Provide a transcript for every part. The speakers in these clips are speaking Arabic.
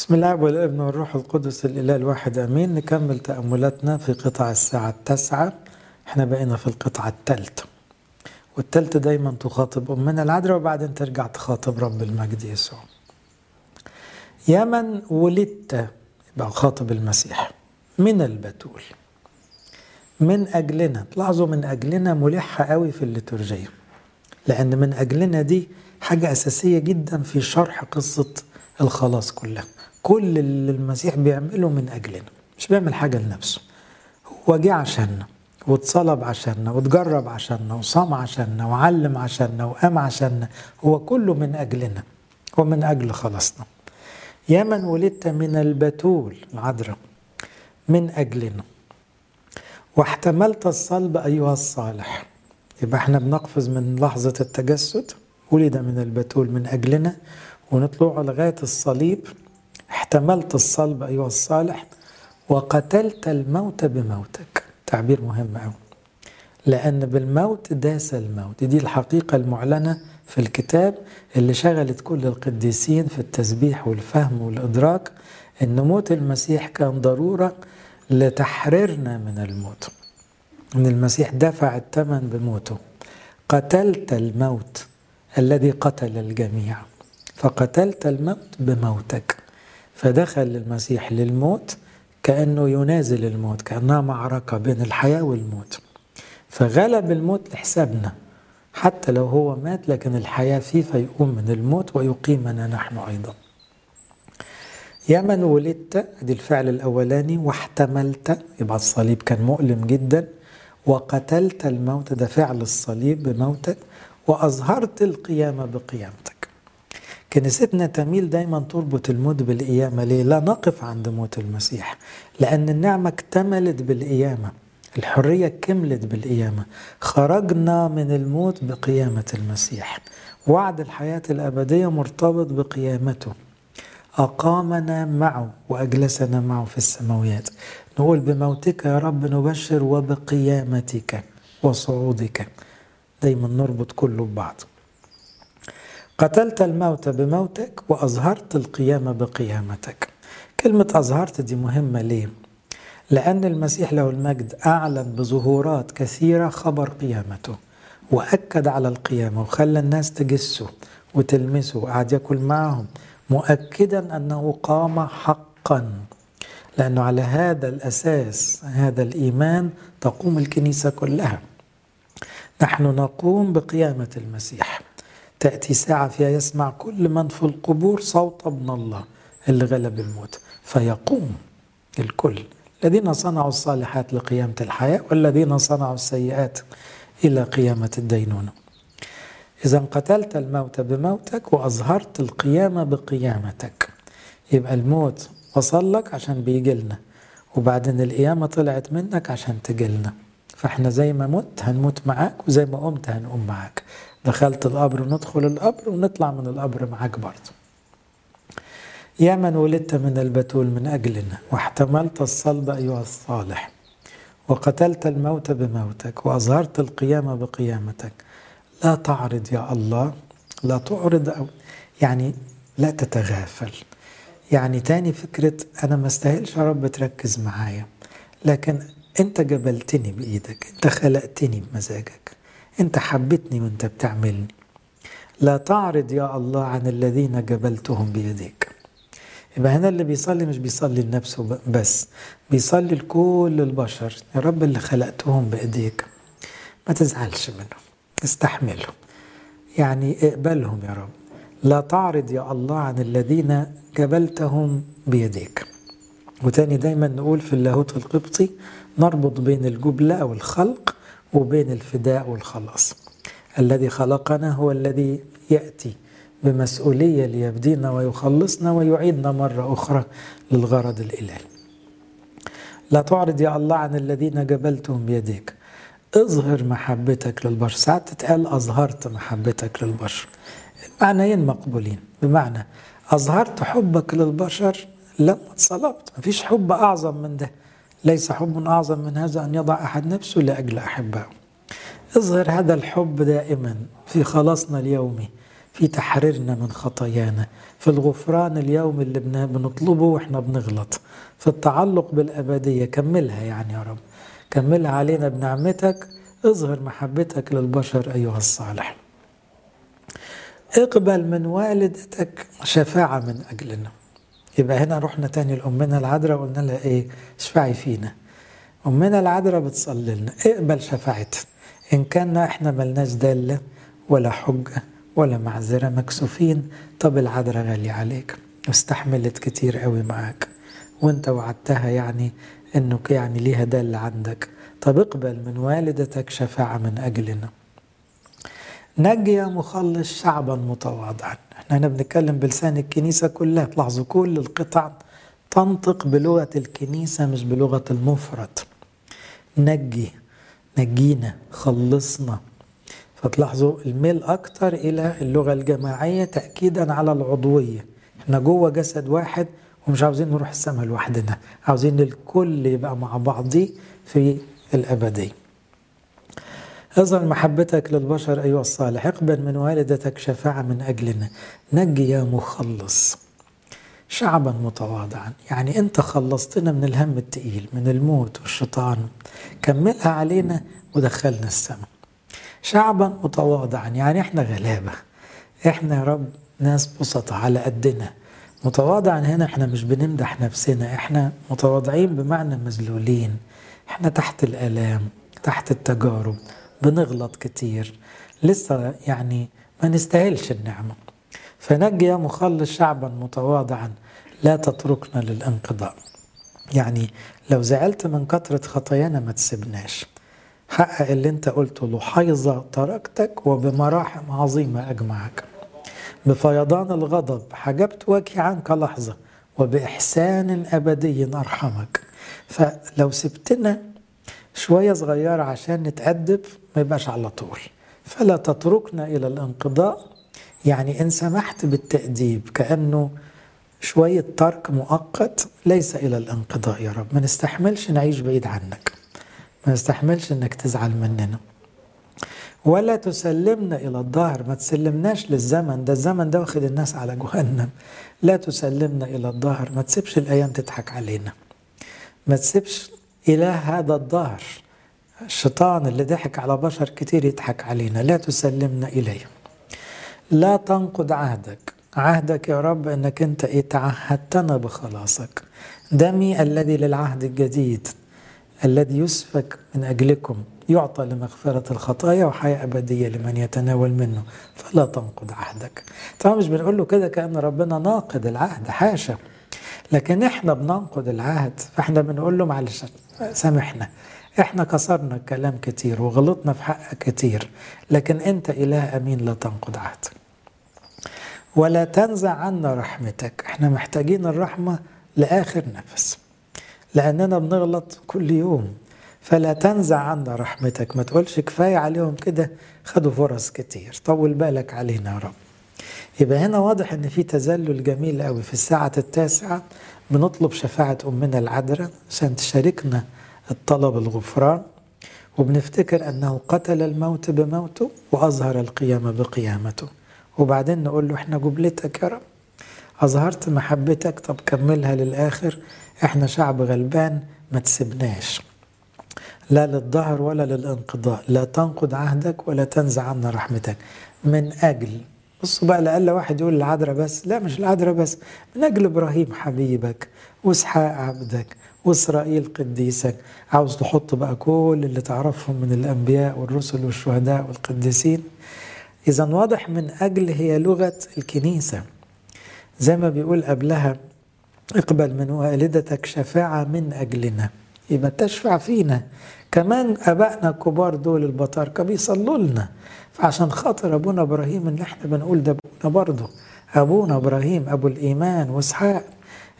بسم الله والابن والروح القدس الإله الواحد أمين. نكمل تأملاتنا في قطع الساعة التاسعة. إحنا بقينا في القطعة الثالثة والثالثة دايما تخاطب أمنا العذراء وبعدين ترجع تخاطب رب المجد يسوع. يا من ولدت يبقى خاطب المسيح. من البتول؟ من أجلنا. تلاحظوا من أجلنا ملحة قوي في الليتورجية. لأن من أجلنا دي حاجة أساسية جدا في شرح قصة الخلاص كلها. كل اللي المسيح بيعمله من أجلنا مش بيعمل حاجة لنفسه. هو جه عشاننا واتصلب عشاننا واتجرب عشاننا وصام عشاننا وعلم عشاننا وقام عشاننا. هو كله من أجلنا ومن أجل خلاصنا. يا من ولدت من البتول العذراء من أجلنا. واحتملت الصلب أيها الصالح. يبقى إحنا بنقفز من لحظة التجسد. ولد من البتول من أجلنا ونطلع لغاية الصليب. احتملت الصلب أيها الصالح وقتلت الموت بموتك. تعبير مهم أوي. لأن بالموت داس الموت. دي الحقيقة المعلنة في الكتاب اللي شغلت كل القديسين في التسبيح والفهم والإدراك أن موت المسيح كان ضرورة لتحريرنا من الموت. أن المسيح دفع الثمن بموته. قتلت الموت الذي قتل الجميع. فقتلت الموت بموتك. فدخل المسيح للموت كأنه ينازل الموت كأنها معركة بين الحياة والموت. فغلب الموت لحسابنا. حتى لو هو مات لكن الحياة فيه فيقوم من الموت ويقيمنا نحن أيضا. يا من ولدت دي الفعل الأولاني واحتملت. يبقى الصليب كان مؤلم جدا. وقتلت الموت ده فعل الصليب بموتك. وأظهرت القيامة بقيامتك. كنيستنا تميل دايما تربط الموت بالقيامة. ليه؟ لا نقف عند موت المسيح لأن النعمة اكتملت بالقيامة الحرية كملت بالقيامة. خرجنا من الموت بقيامة المسيح. وعد الحياة الأبدية مرتبط بقيامته. أقامنا معه وأجلسنا معه في السماويات نقول بموتك يا رب نبشر وبقيامتك وصعودك. دايما نربط كله ببعض. قتلت الموت بموتك وأظهرت القيامة بقيامتك. كلمة أظهرت دي مهمة ليه؟ لأن المسيح له المجد أعلن بظهورات كثيرة خبر قيامته وأكد على القيامة وخلى الناس تجسه وتلمسه وقعد ياكل معهم مؤكدا أنه قام حقا. لأنه على هذا الأساس هذا الإيمان تقوم الكنيسة كلها. نحن نقوم بقيامة المسيح. تأتي ساعة فيها يسمع كل من في القبور صوت ابن الله اللي غلب الموت. فيقوم الكل. الذين صنعوا الصالحات لقيامة الحياة والذين صنعوا السيئات إلى قيامة الدينونة إذا قتلت الموت بموتك وأظهرت القيامة بقيامتك. يبقى الموت وصل لك عشان بيجي لنا وبعدين القيامة طلعت منك عشان تجي لنا فإحنا زي ما مت هنموت معاك وزي ما قمت هنقوم معاك. دخلت القبر ندخل القبر ونطلع من القبر معاك برضه يا من ولدت من البتول من أجلنا واحتملت الصلب أيها الصالح وقتلت الموت بموتك وأظهرت القيامة بقيامتك. لا تعرض يا الله لا تعرض أو يعني لا تتغافل. يعني تاني فكرة أنا ما استاهلش يا رب تركز معايا لكن أنت جبلتني بإيدك أنت خلقتني بمزاجك. أنت حبتني وأنت بتعملني. لا تعرض يا الله عن الذين جبلتهم بيديك. يبقى هنا اللي بيصلي مش بيصلي لنفسه بس بيصلي لكل البشر. يا رب اللي خلقتهم بإيديك. ما تزعلش منهم استحملهم يعني اقبلهم يا رب. لا تعرض يا الله عن الذين جبلتهم بيديك. وتاني دايما نقول في اللاهوت القبطي نربط بين الجبلة أو الخلق وبين الفداء والخلاص. الذي خلقنا هو الذي يأتي بمسؤولية ليبدينا ويخلصنا ويعيدنا مرة أخرى للغرض الإلهي. لا تعرض يا الله عن الذين جبلتهم بيديك. اظهر محبتك للبشر. ساعات تتقال أظهرت محبتك للبشر. المعنيين مقبولين. بمعنى أظهرت حبك للبشر لما اتصلبت. مفيش حب أعظم من ده. ليس حب أعظم من هذا أن يضع أحد نفسه لأجل أحبائه اظهر هذا الحب دائما في خلاصنا اليومي في تحريرنا من خطايانا في الغفران اليوم اللي بنطلبه وإحنا بنغلط في التعلق بالأبدية. كملها يعني يا رب. كملها علينا بنعمتك اظهر محبتك للبشر أيها الصالح. اقبل من والدتك شفاعة من أجلنا. يبقى هنا رحنا تاني لأمنا العذراء وقلنا لها إيه؟ اشفعي فينا. أمنا العذراء بتصلي لنا اقبل شفاعتها إن كان إحنا ملناش دالة ولا حجة ولا معذرة مكسوفين. طب العذراء غالية عليك واستحملت كتير قوي معاك. وأنت وعدتها يعني إنك يعني ليها دالة عندك. طب اقبل من والدتك شفاعة من أجلنا. نجي مخلص شعبا متواضعا. إحنا هنا بنتكلم بلسان الكنيسة كلها. تلاحظوا كل القطع تنطق بلغة الكنيسة مش بلغة المفرد. نجي نجينا خلصنا. فتلاحظوا الميل أكتر إلى اللغة الجماعية تأكيدا على العضوية. إحنا جوه جسد واحد ومش عاوزين نروح السماء لوحدنا. عاوزين الكل يبقى مع بعضي في الأبدية اظهر محبتك للبشر أيها الصالح اقبل من والدتك شفاعة من أجلنا. نجي يا مخلص. شعبا متواضعا. يعني أنت خلصتنا من الهم التقيل من الموت والشيطان. كملها علينا ودخلنا السماء. شعبا متواضعا. يعني إحنا غلابة. إحنا يا رب ناس بسطة على قدنا. متواضعا هنا إحنا مش بنمدح نفسنا. إحنا متواضعين بمعنى مذلولين. إحنا تحت الآلام تحت التجارب. بنغلط كتير. لسه يعني ما نستاهلش النعمة. فنجي يا مخلص شعبا متواضعا لا تتركنا للانقضاء. يعني لو زعلت من كثرة خطايانا ما تسيبناش. حقق اللي انت قلته له حيظة تركتك وبمراحم عظيمة أجمعك. بفيضان الغضب حجبت وجهي عنك لحظة وبإحسان أبدي أرحمك. فلو سبتنا شوية صغيرة عشان نتأدب ما يبقاش على طول. فلا تتركنا إلى الانقضاء. يعني إن سمحت بالتأديب كأنه شوية ترك مؤقت ليس إلى الانقضاء يا رب. ما نستحملش نعيش بعيد عنك. ما نستحملش إنك تزعل مننا. ولا تسلمنا إلى الظهر ما تسلمناش للزمن. ده الزمن ده واخد الناس على جهنم. لا تسلمنا إلى الظهر ما تسيبش الأيام تضحك علينا. ما تسيبش إله هذا الظهر الشيطان اللي ضحك على بشر كتير يضحك علينا لا تسلمنا إليه. لا تنقض عهدك. عهدك يا رب إنك أنت إيه تعهدتنا بخلاصك. دمي الذي للعهد الجديد الذي يسفك من أجلكم يعطى لمغفرة الخطايا وحياة أبدية لمن يتناول منه. فلا تنقض عهدك. طبعا مش بنقول له كده كأن ربنا ناقض العهد حاشا. لكن إحنا بننقض العهد. فإحنا بنقول له معلش سامحنا. إحنا كسرنا كلام كتير وغلطنا في حقك كتير لكن أنت إله أمين لا تنقض عهدك ولا تنزع عنا رحمتك. إحنا محتاجين الرحمة لآخر نفس. لأننا بنغلط كل يوم. فلا تنزع عنا رحمتك. ما تقولش كفاية عليهم كده خدوا فرص كتير. طول بالك علينا يا رب. يبقى هنا واضح إن في تذلل جميل قوي في الساعة التاسعة بنطلب شفاعة أمنا العذراء عشان تشاركنا الطلب الغفران وبنفتكر أنه قتل الموت بموته وأظهر القيامة بقيامته. وبعدين نقول له إحنا جبلتك يا رب. أظهرت محبتك طب كملها للآخر. إحنا شعب غلبان ما تسيبناش. لا للظهر ولا للانقضاء. لا تنقض عهدك ولا تنزع عنا رحمتك. من أجل بصوا بقى لألا واحد يقول العذراء بس. لا مش العذراء بس. من أجل إبراهيم حبيبك وإسحاق عبدك وإسرائيل قديسك. عاوز تحط بقى كل اللي تعرفهم من الأنبياء والرسل والشهداء والقديسين. إذا واضح من أجل هي لغة الكنيسة. زي ما بيقول قبلها اقبل من والدتك شفاعة من أجلنا. يبقى تشفع فينا. كمان أبائنا الكبار دول البطاركة بيصلوا لنا. فعشان خاطر أبونا إبراهيم اللي إحنا بنقول ده أبونا برضه. أبونا إبراهيم أبو الإيمان وإسحاق.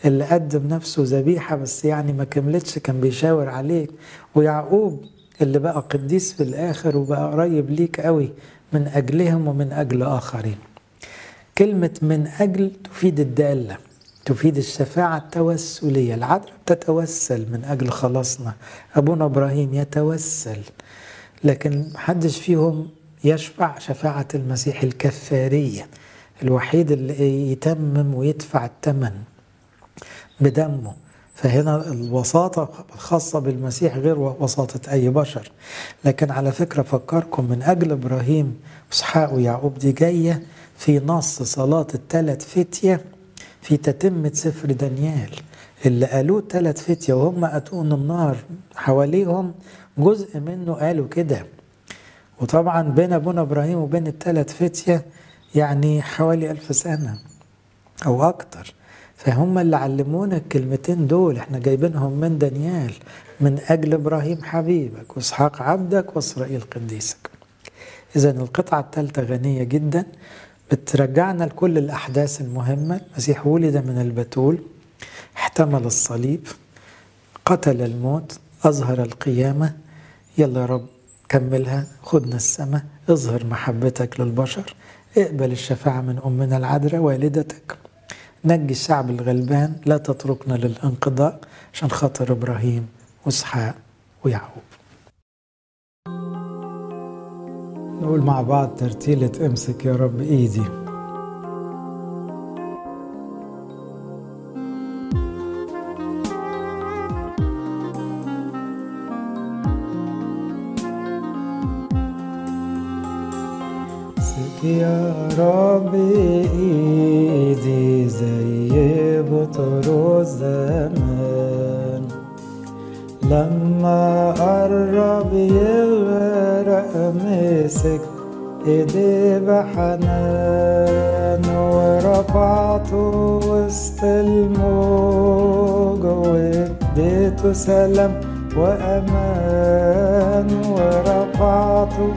اللي قدم نفسه ذبيحة بس يعني ما كملتش كان بيشاور عليك. ويعقوب اللي بقى قديس في الآخر وبقى قريب ليك قوي من أجلهم ومن أجل آخرين. كلمة من أجل تفيد الدالة تفيد الشفاعة التوسلية. العذراء بتتوسل من أجل خلاصنا. أبونا إبراهيم يتوسل لكن محدش فيهم يشفع شفاعة المسيح الكفارية الوحيد اللي يتمم ويدفع الثمن بدمه. فهنا الوساطة الخاصة بالمسيح غير وساطة أي بشر. لكن على فكرة فكركم من أجل إبراهيم وإسحاق ويعقوب دي جاية في نص صلاة الثلاث فتية في تتمة سفر دانيال. اللي قالوه الثلاث فتية وهم أتون النار حواليهم جزء منه قالوا كده. وطبعا بين أبونا إبراهيم وبين الثلاث فتية يعني حوالي ألف سنة أو أكتر. فهم اللي علمونا الكلمتين دول إحنا جايبينهم من دانيال من أجل إبراهيم حبيبك وإسحاق عبدك وإسرائيل قديسك. إذا القطعة الثالثة غنية جدا. بترجعنا لكل الأحداث المهمة. المسيح ولد من البتول احتمل الصليب قتل الموت أظهر القيامة. يلا يا رب كملها خدنا السماء اظهر محبتك للبشر اقبل الشفاعة من أمنا العذراء والدتك. نجي الشعب الغلبان لا تتركنا للانقضاء عشان خاطر إبراهيم وإسحاق ويعقوب. نقول مع بعض ترتيلة امسك يا رب إيدي. امسك يا رب إيدي. زي بطرس زمان لما قرب يغرق مسك ايدي بحنان ورفعته وسط الموج واديته سلام وأمان ورفعته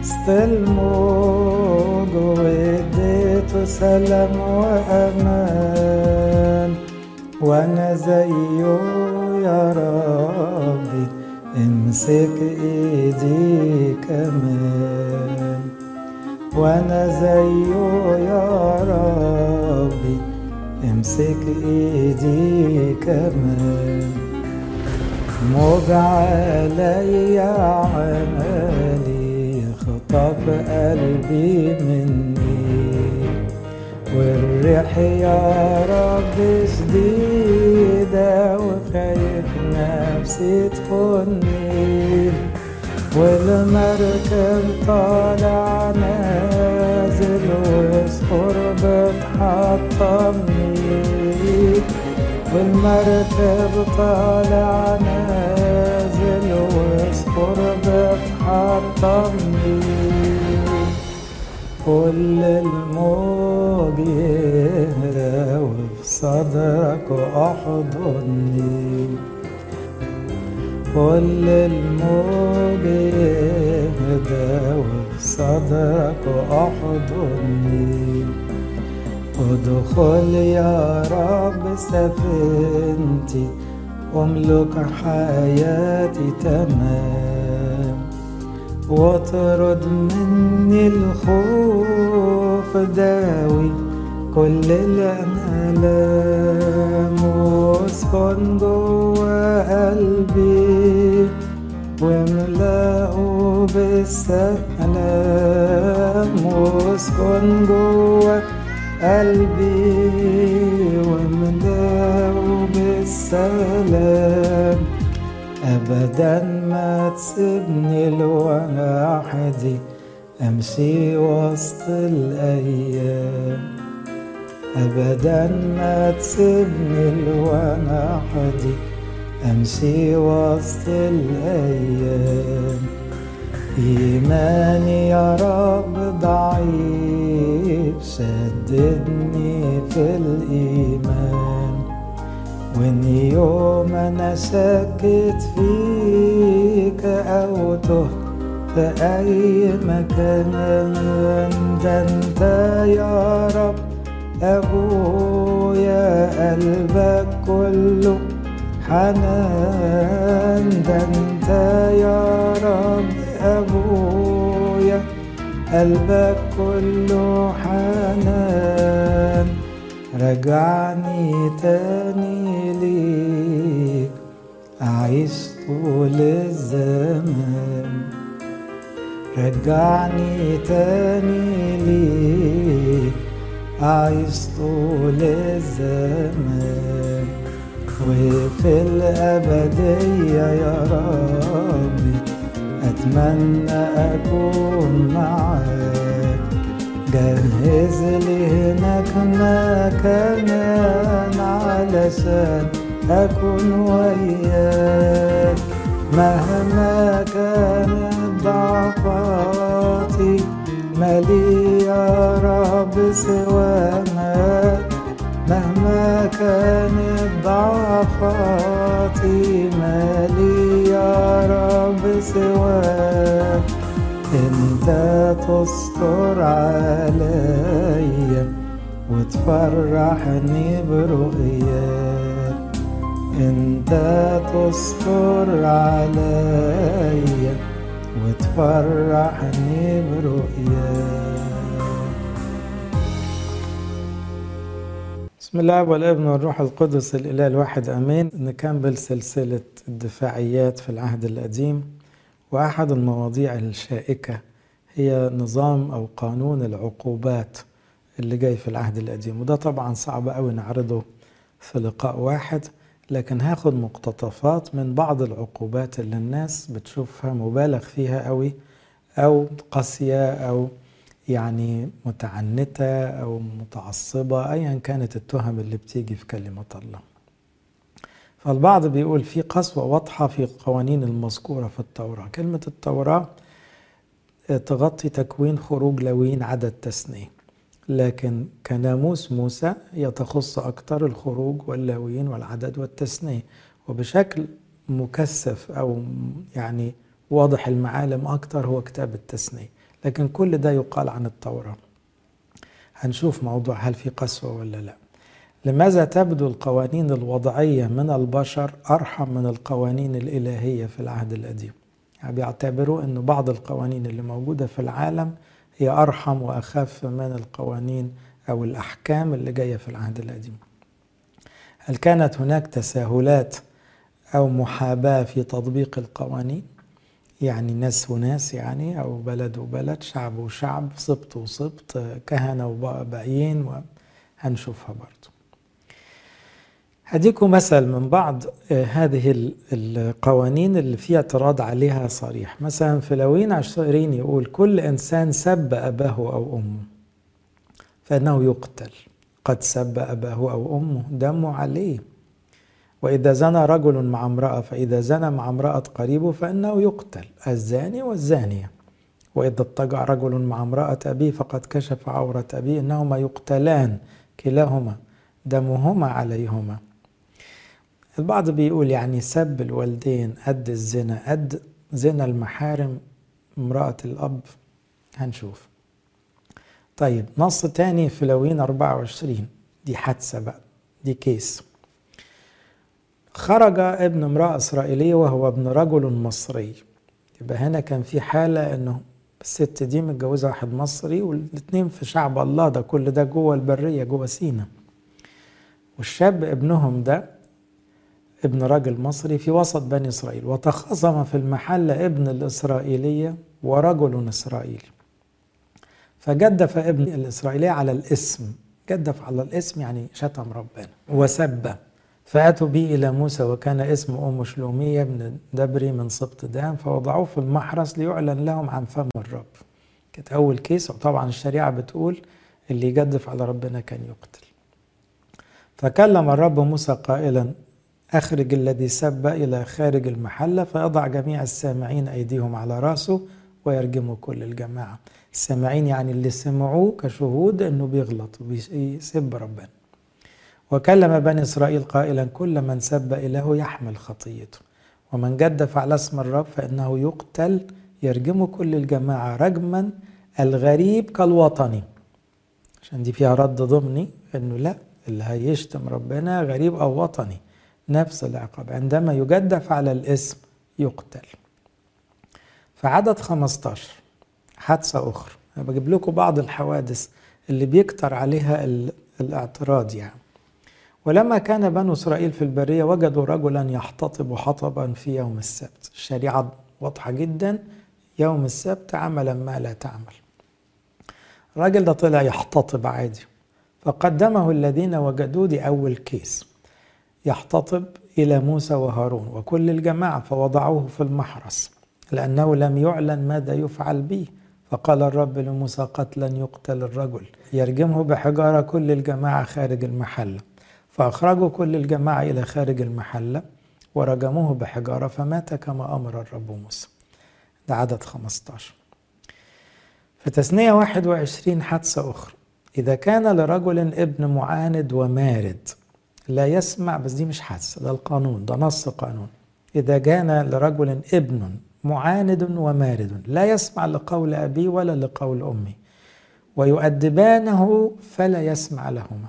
وسط الموج واديته سلام وأمان. وأنا زيه يا ربي امسك ايدي كمان. وأنا زيه يا ربي امسك ايدي كمان. موج عليا عمالي خطف قلبي مني والريح يا رب شديدة وخايف نفسي تخني. والمركب طالع نازل وصخور بتحطمني. والمركب طالع نازل وصخور بتحطمني. كل الموج يهرى وفي صدرك احضني كل الموج يهدى وفي صدرك احضني ادخل يا رب سفينتي واملك حياتي تمام. واطرد مني الخوف داوي. كل الألام واسكن جوا قلبي. واملأه بالسلام واسكن جوا قلبي. واملأه بالسلام. أبدا ما تسيبني لوحدي أمشي وسط الأيام. أبدا ما تسيبني لوحدي أمشي وسط الأيام. إيماني يا رب ضعيف شددني في الإيمان. وإن يوم أنا شكيت فيك أو في أي مكان. ده أنت يا رب أبويا قلبك كله حنان. ده أنت يا رب أبويا قلبك كله حنان. رجعني تاني أعيش طول الزمان رجعني تاني ليك. أعيش طول الزمان وفي الأبدية يا ربي أتمنى أكون معاك. جهز لي هناك مكان علشان أكون وياك مهما كانت ضعفاتي مالي يا رب سواك مهما كانت ضعفاتي مالي يا رب سواك. أنت تستر عليا وتفرحني برؤياك. انت تستر عليا وتفرحني برؤياك بسم الله والابن والروح القدس الإله الواحد آمين. نكمل سلسلة الدفاعيات في العهد القديم وأحد المواضيع الشائكة هي نظام أو قانون العقوبات اللي جاي في العهد القديم. وده طبعا صعب قوي نعرضه في لقاء واحد. لكن هاخد مقتطفات من بعض العقوبات اللي الناس بتشوفها مبالغ فيها قوي أو قاسية أو يعني متعنتة أو متعصبة أيا كانت التهم اللي بتيجي في كلمة الله. فالبعض بيقول في قسوة واضحة في القوانين المذكورة في التوراة. كلمة التوراة تغطي تكوين خروج لوين عدد تثنية لكن كناموس موسى هي تخص أكثر الخروج واللاويين والعدد والتثنية وبشكل مكثف أو يعني واضح المعالم أكثر هو كتاب التثنية لكن كل ده يقال عن التوراة. هنشوف موضوع هل في قسوة ولا لا. لماذا تبدو القوانين الوضعية من البشر أرحم من القوانين الإلهية في العهد القديم؟ يعني بيعتبروا أن بعض القوانين اللي موجودة في العالم هي أرحم وأخف من القوانين أو الأحكام اللي جاية في العهد القديم. هل كانت هناك تساهلات أو محاباة في تطبيق القوانين؟ يعني ناس وناس يعني أو بلد وبلد شعب وشعب سبط وسبط كهنة وباقيين هنشوفها برضو هديكم مثل من بعض هذه القوانين اللي في اعتراض عليها صريح. مثلا في لوين عشرين يقول كل إنسان سب أباه أو أمه فإنه يقتل. قد سب أباه أو أمه دمه عليه. وإذا زنى رجل مع امرأة فإذا زنى مع امرأة قريبه فإنه يقتل. الزاني والزانية. وإذا اضطجع رجل مع امرأة أبيه فقد كشف عورة أبيه إنهما يقتلان كلاهما. دمهما عليهما. البعض بيقول يعني سب الوالدين قد الزنا قد زنا المحارم امرأة الأب. هنشوف. طيب نص تاني في لوين 24 دي حادثة بقى دي كيس. خرج ابن امرأة إسرائيلية وهو ابن رجل مصري. يبقى هنا كان في حالة إنه الست دي متجوزة واحد مصري والاتنين في شعب الله ده كل ده جوه البرية جوه سينا. والشاب ابنهم ده ابن راجل مصري في وسط بني إسرائيل وتخاصم في المحل ابن الإسرائيلية ورجل إسرائيلي. فجدف ابن الإسرائيلية على الاسم جدف على الاسم يعني شتم ربنا وسبه فأتوا به إلى موسى وكان اسم أم شلومية بن دبري من سبط دان فوضعوه في المحرس ليعلن لهم عن فم الرب. كانت أول كيس وطبعا الشريعة بتقول اللي يجدف على ربنا كان يقتل. فكلم الرب موسى قائلا أخرج الذي سب إلى خارج المحلة فيضع جميع السامعين أيديهم على رأسه ويرجموا كل الجماعة. السامعين يعني اللي سمعوه كشهود أنه بيغلط وبيسب ربنا. وكلم بني إسرائيل قائلا كل من سب إله يحمل خطيته ومن جدف على اسم الرب فإنه يقتل يرجم كل الجماعة رجما الغريب كالوطني عشان دي فيها رد ضمني إنه لا اللي هيشتم ربنا غريب أو وطني. نفس العقاب. عندما يجدف على الاسم يقتل. فعدد 15 حادثة أخرى. أنا بجيب لكم بعض الحوادث اللي بيكتر عليها الاعتراض يعني. ولما كان بنو إسرائيل في البرية وجدوا رجلا يحتطب حطبا في يوم السبت. الشريعة واضحة جدا. يوم السبت عملا ما لا تعمل. الراجل ده طلع يحتطب عادي. فقدمه الذين وجدوه دي أول كيس. يحتطب إلى موسى وهارون وكل الجماعة فوضعوه في المحرس لأنه لم يعلن ماذا يفعل به. فقال الرب لموسى قتلا يقتل الرجل. يرجمه بحجارة كل الجماعة خارج المحلة فأخرجوا كل الجماعة إلى خارج المحلة ورجموه بحجارة فمات كما أمر الرب موسى. ده عدد 15 في تثنية 21 حادثة أخرى إذا كان لرجل ابن معاند ومارد لا يسمع بس دي مش حادثة ده القانون ده نص قانون. إذا كان لرجل ابن معاند ومارد لا يسمع لقول أبيه ولا لقول أمه ويؤدبانه فلا يسمع لهما.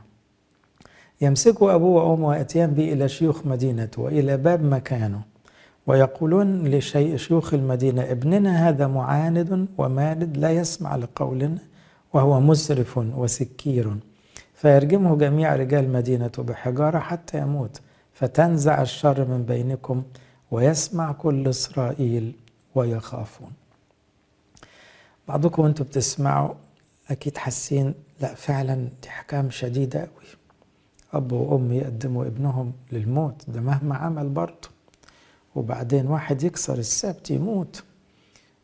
يمسك أبوه وأمه ويأتيان به إلى شيوخ مدينته وإلى باب مكانه ويقولون لشيوخ المدينة ابننا هذا معاند ومارد لا يسمع لقولنا وهو مسرف وسكير. فيرجمه جميع رجال مدينته بحجارة حتى يموت فتنزع الشر من بينكم ويسمع كل إسرائيل ويخافون. بعضكم وأنتم بتسمعوا أكيد حاسين لا فعلا دي حكام شديدة قوي أب وأم يقدموا ابنهم للموت ده مهما عمل برضه. وبعدين واحد يكسر السبت يموت.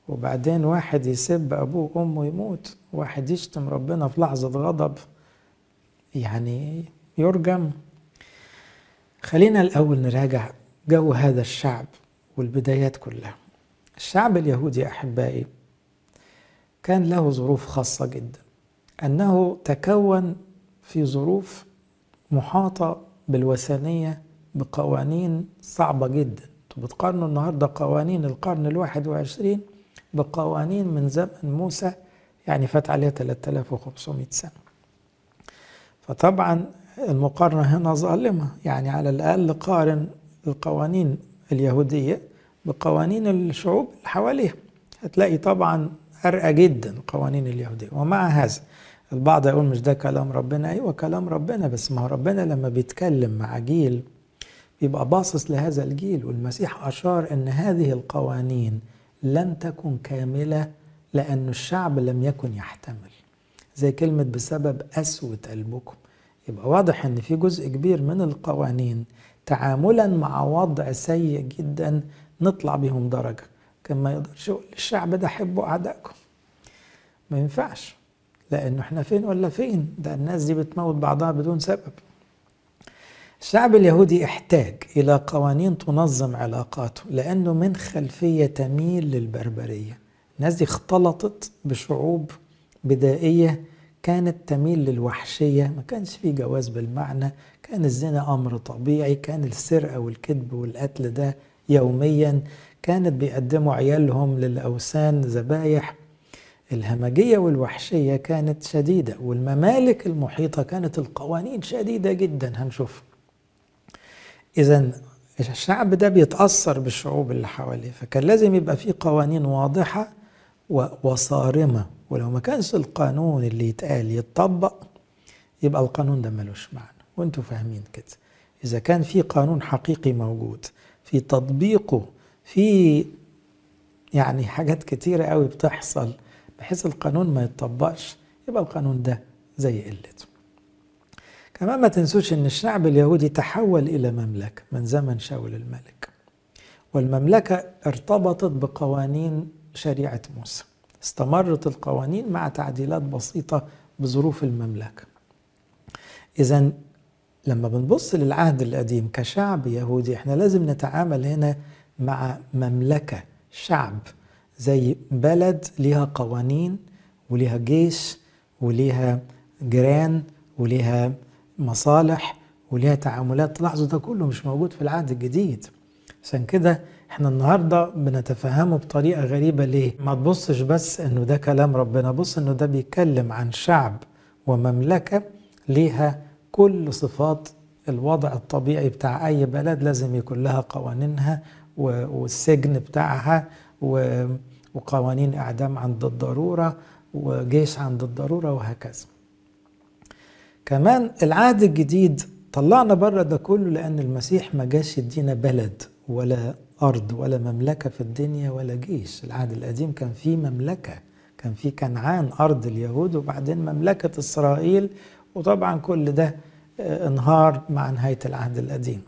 وبعدين واحد يسب أبوه وأمه يموت. واحد يشتم ربنا في لحظة غضب. يعني يرجم خلينا الأول نراجع جو هذا الشعب والبدايات كلها. الشعب اليهودي أحبائي كان له ظروف خاصة جدا. أنه تكون في ظروف محاطة بالوثنية بقوانين صعبة جدا. بتقارنوا النهاردة قوانين القرن الواحد وعشرين بقوانين من زمن موسى يعني فات عليها 3500 سنة. فطبعا المقارنة هنا ظالمة. يعني على الأقل قارن القوانين اليهودية بقوانين الشعوب اللي حواليها. هتلاقي طبعا أرقى جدا قوانين اليهودية. ومع هذا البعض يقول مش ده كلام ربنا. أيوة كلام ربنا بس ما هو ربنا لما بيتكلم مع جيل بيبقى باصص لهذا الجيل. والمسيح أشار أن هذه القوانين لن تكن كاملة لأن الشعب لم يكن يحتمل. زي كلمة بسبب قسوة قلبكم يبقى واضح أن في جزء كبير من القوانين تعاملا مع وضع سيء جدا نطلع بهم درجة. كان ما يقدرش يقول للشعب ده حبوا أعدائكم. ما ينفعش لأنه إحنا فين ولا فين؟ ده الناس دي بتموت بعضها بدون سبب. الشعب اليهودي احتاج إلى قوانين تنظم علاقاته لأنه من خلفية تميل للبربرية. الناس دي اختلطت بشعوب بدائية كانت تميل للوحشية ما كانش في جواز بالمعنى كان الزنا أمر طبيعي كان السرقة والكذب والقتل ده يوميا كانت بيقدموا عيالهم للأوثان ذبايح. الهمجية والوحشية كانت شديدة والممالك المحيطة كانت القوانين شديدة جدا هنشوف. إذا الشعب ده بيتأثر بالشعوب اللي حواليه فكان لازم يبقى في قوانين واضحة وصارمة. ولو ما كانش القانون اللي يتقال يتطبق يبقى القانون ده ملوش معنى. وانتوا فاهمين كده. إذا كان في قانون حقيقي موجود في تطبيقه في يعني حاجات كتيرة قوي بتحصل بحيث القانون ما يتطبقش يبقى القانون ده زي قلته. كمان ما تنسوش إن الشعب اليهودي تحول إلى مملكة من زمن شاول الملك. والمملكة ارتبطت بقوانين شريعة موسى. استمرت القوانين مع تعديلات بسيطة بظروف المملكة. إذا لما بنبص للعهد القديم كشعب يهودي إحنا لازم نتعامل هنا مع مملكة شعب زي بلد ليها قوانين وليها جيش وليها جيران وليها مصالح وليها تعاملات. تلاحظوا ده كله مش موجود في العهد الجديد. عشان كده إحنا النهارده بنتفهمه بطريقة غريبة ليه؟ ما تبصش بس إنه ده كلام ربنا، بص إنه ده بيتكلم عن شعب ومملكة ليها كل صفات الوضع الطبيعي بتاع أي بلد لازم يكون لها قوانينها والسجن بتاعها وقوانين إعدام عند الضرورة وجيش عند الضرورة وهكذا. كمان العهد الجديد طلعنا بره ده كله لأن المسيح ما جاش يدينا بلد ولا ارض ولا مملكة في الدنيا ولا جيش. العهد القديم كان فيه مملكة كان في كنعان أرض اليهود وبعدين مملكة إسرائيل وطبعا كل ده انهار مع نهاية العهد القديم.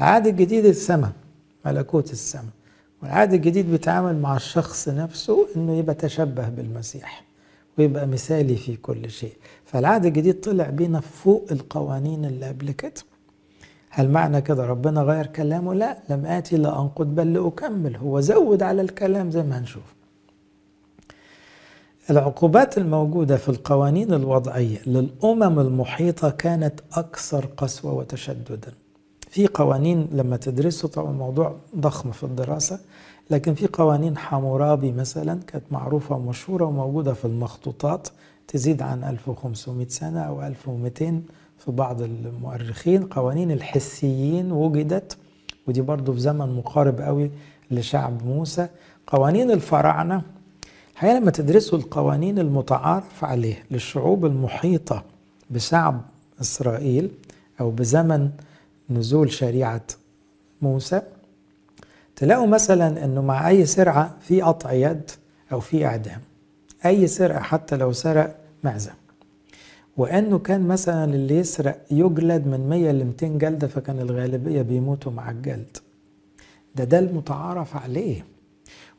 العهد الجديد السماء ملكوت السماء والعهد الجديد بيتعامل مع الشخص نفسه إنه يبقى تشبه بالمسيح ويبقى مثالي في كل شيء. فالعهد الجديد طلع بينا فوق القوانين اللي قبل كده. هل معنى كده ربنا غير كلامه؟ لا لم آتي لأنقض بل لأكمل. هو زود على الكلام زي ما هنشوف. العقوبات الموجودة في القوانين الوضعية للأمم المحيطة كانت أكثر قسوة وتشددا. في قوانين لما تدرسوا طبعا الموضوع ضخم في الدراسة لكن في قوانين حمورابي مثلا كانت معروفة ومشهورة وموجودة في المخطوطات تزيد عن 1500 سنة أو 1200 في بعض المؤرخين قوانين الحسيين وجدت ودي برضو في زمن مقارب قوي لشعب موسى قوانين الفراعنة. الحقيقة لما تدرسوا القوانين المتعارف عليه للشعوب المحيطة بشعب إسرائيل أو بزمن نزول شريعة موسى تلاقوا مثلا إنه مع أي سرعة في قطع يد أو في إعدام أي سرقه حتى لو سرق معزه وأنه كان مثلا اللي يسرق يجلد من 100 ل 200 جلده فكان الغالبية بيموتوا مع الجلد. ده ده المتعارف عليه.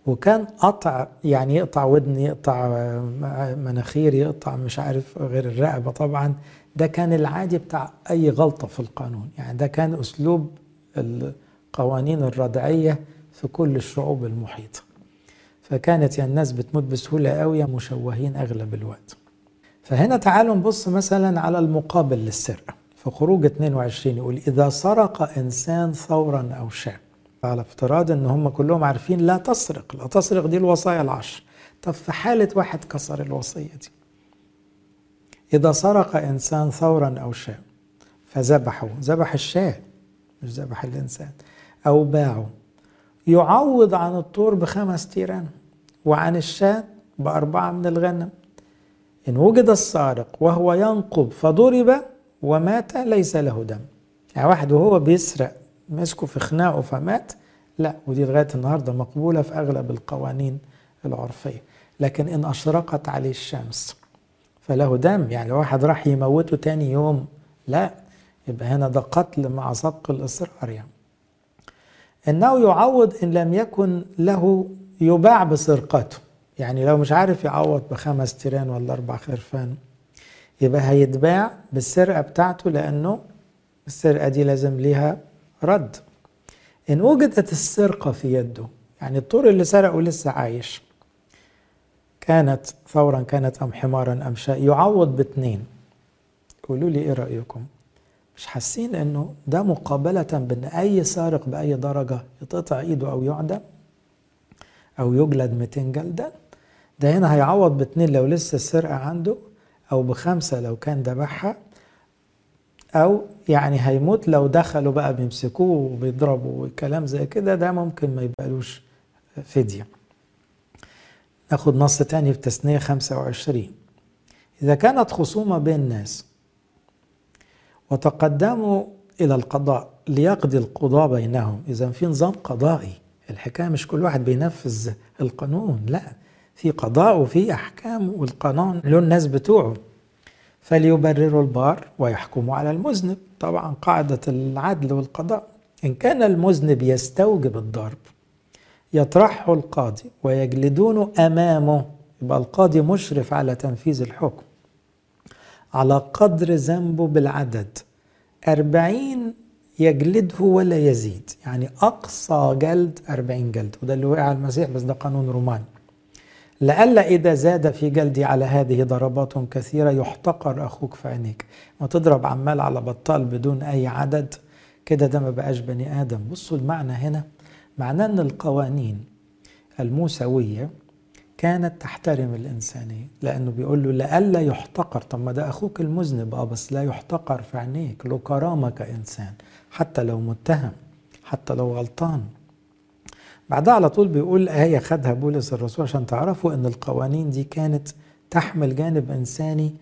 وكان قطع يعني يقطع ودن يقطع مناخير يقطع مش عارف غير الرقبة طبعا. ده كان العادي بتاع أي غلطة في القانون. يعني ده كان أسلوب القوانين الردعية في كل الشعوب المحيطة. فكانت يعني الناس بتموت بسهولة قوي مشوهين أغلب الوقت. فهنا تعالوا نبص مثلا على المقابل للسرقه في خروج 22 يقول إذا سرق إنسان ثورا أو شاء على افتراض إن هم كلهم عارفين لا تسرق لا تسرق دي الوصايا العشر. طب في حالة واحد كسر الوصية دي. إذا سرق إنسان ثورا أو شاة فذبحه ذبح الشاة مش ذبح الإنسان أو باعه. يعوض عن الطور بخمس تيران وعن الشاة بأربعة من الغنم. إن وجد السارق وهو ينقب فضرب ومات ليس له دم. يعني واحد وهو بيسرق مسكه في خناقه فمات لا ودي لغاية النهاردة مقبولة في أغلب القوانين العرفية. لكن إن أشرقت عليه الشمس فله دم يعني واحد راح يموته تاني يوم لا يبقى هنا ده قتل مع سبق الإصرار يعني. إنه يعوض إن لم يكن له يباع بسرقته. يعني لو مش عارف يعوض بخمس تيران ولا أربع خرفان يبقى هيتباع بالسرقة بتاعته لأنه السرقة دي لازم ليها رد. إن وجدت السرقة في يده يعني الطور اللي سرقه لسه عايش. كانت ثورا كانت أم حمارا أم شاء يعوض باثنين قولوا لي إيه رأيكم؟ مش حاسين إنه ده مقابلة بأن أي سارق بأي درجة يتقطع إيده أو يعدم أو يجلد 200 جلدة؟ ده هنا هيعوض باثنين لو لسه السرقة عنده أو بخمسة لو كان ذبحها أو يعني هيموت لو دخلوا بقى بيمسكوه وبيضربوا وكلام زي كده ده ممكن ما يبقالوش فدية. ناخد نص تاني في تثنية 25 إذا كانت خصومة بين ناس وتقدموا إلى القضاء ليقضي القضاء بينهم إذا في نظام قضائي. الحكاية مش كل واحد بينفذ القانون لا. في قضاء وفي أحكام والقانون له الناس بتوعه. فليبرروا البار ويحكموا على المذنب. طبعا قاعدة العدل والقضاء. إن كان المذنب يستوجب الضرب يطرحه القاضي ويجلدونه أمامه يبقى القاضي مشرف على تنفيذ الحكم. على قدر ذنبه بالعدد أربعين يجلده ولا يزيد. يعني أقصى جلد أربعين جلد. وده اللي وقع المسيح بس ده قانون روماني. لئلا إذا زاد في جلدي على هذه ضربات كثيرة يحتقر أخوك في عينيك. ما تضرب عمال على بطال بدون أي عدد. كده ده ما بقاش بني آدم. بصوا المعنى هنا. معناه أن القوانين الموسوية كانت تحترم الإنسانية لأنه بيقول له لئلا يحتقر. طب ما ده أخوك المذنب. أه بس لا يحتقر في عينيك. له كرامة كإنسان. حتى لو متهم. حتى لو غلطان. بعدها على طول بيقول آية خدها بولس الرسول عشان تعرفوا أن القوانين دي كانت تحمل جانب إنساني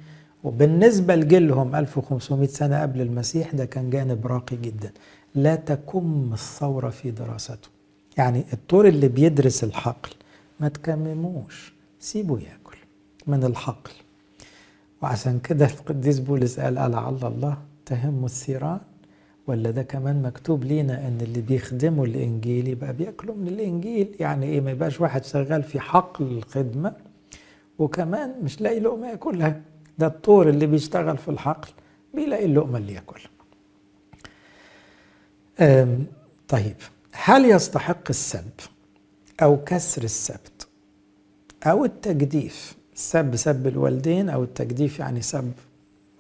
وبالنسبة لجيلهم 1500 سنة قبل المسيح ده كان جانب راقي جدا. لا تكم الثورة في دراسته. يعني الطور اللي بيدرس الحقل ما تكمموش سيبه ياكل من الحقل. وعشان كده القديس بولس قال لعل الله تهم الثيران ولا ده كمان مكتوب لينا أن اللي بيخدموا الإنجيل يبقى بيأكلوا من الإنجيل. يعني إيه؟ ما يبقاش واحد شغال في حقل الخدمة وكمان مش لاقي لقمة ياكلها. ده الطور اللي بيشتغل في الحقل بيلاقي اللقمة اللي ياكلها. طيب. هل يستحق السب أو كسر السبت أو التجديف؟ السب سب الوالدين أو التجديف يعني سب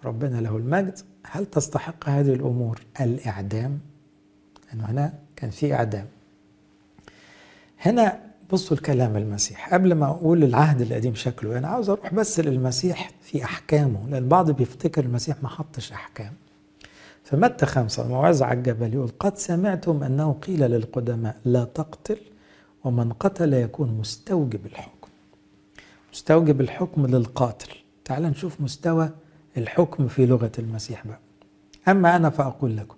ربنا له المجد. هل تستحق هذه الأمور الإعدام؟ لأنه هنا كان في إعدام. هنا بصوا الكلام المسيح. قبل ما أقول العهد القديم شكله أنا عاوز أروح بس للمسيح في أحكامه لأن البعض بيفتكر المسيح ما حطش أحكام. فمتى خمسة؟ الموعظة على الجبل يقول قد سمعتم أنه قيل للقدماء لا تقتل ومن قتل يكون مستوجب الحكم. مستوجب الحكم للقاتل. تعال نشوف مستوى الحكم في لغة المسيح بقى. أما أنا فأقول لكم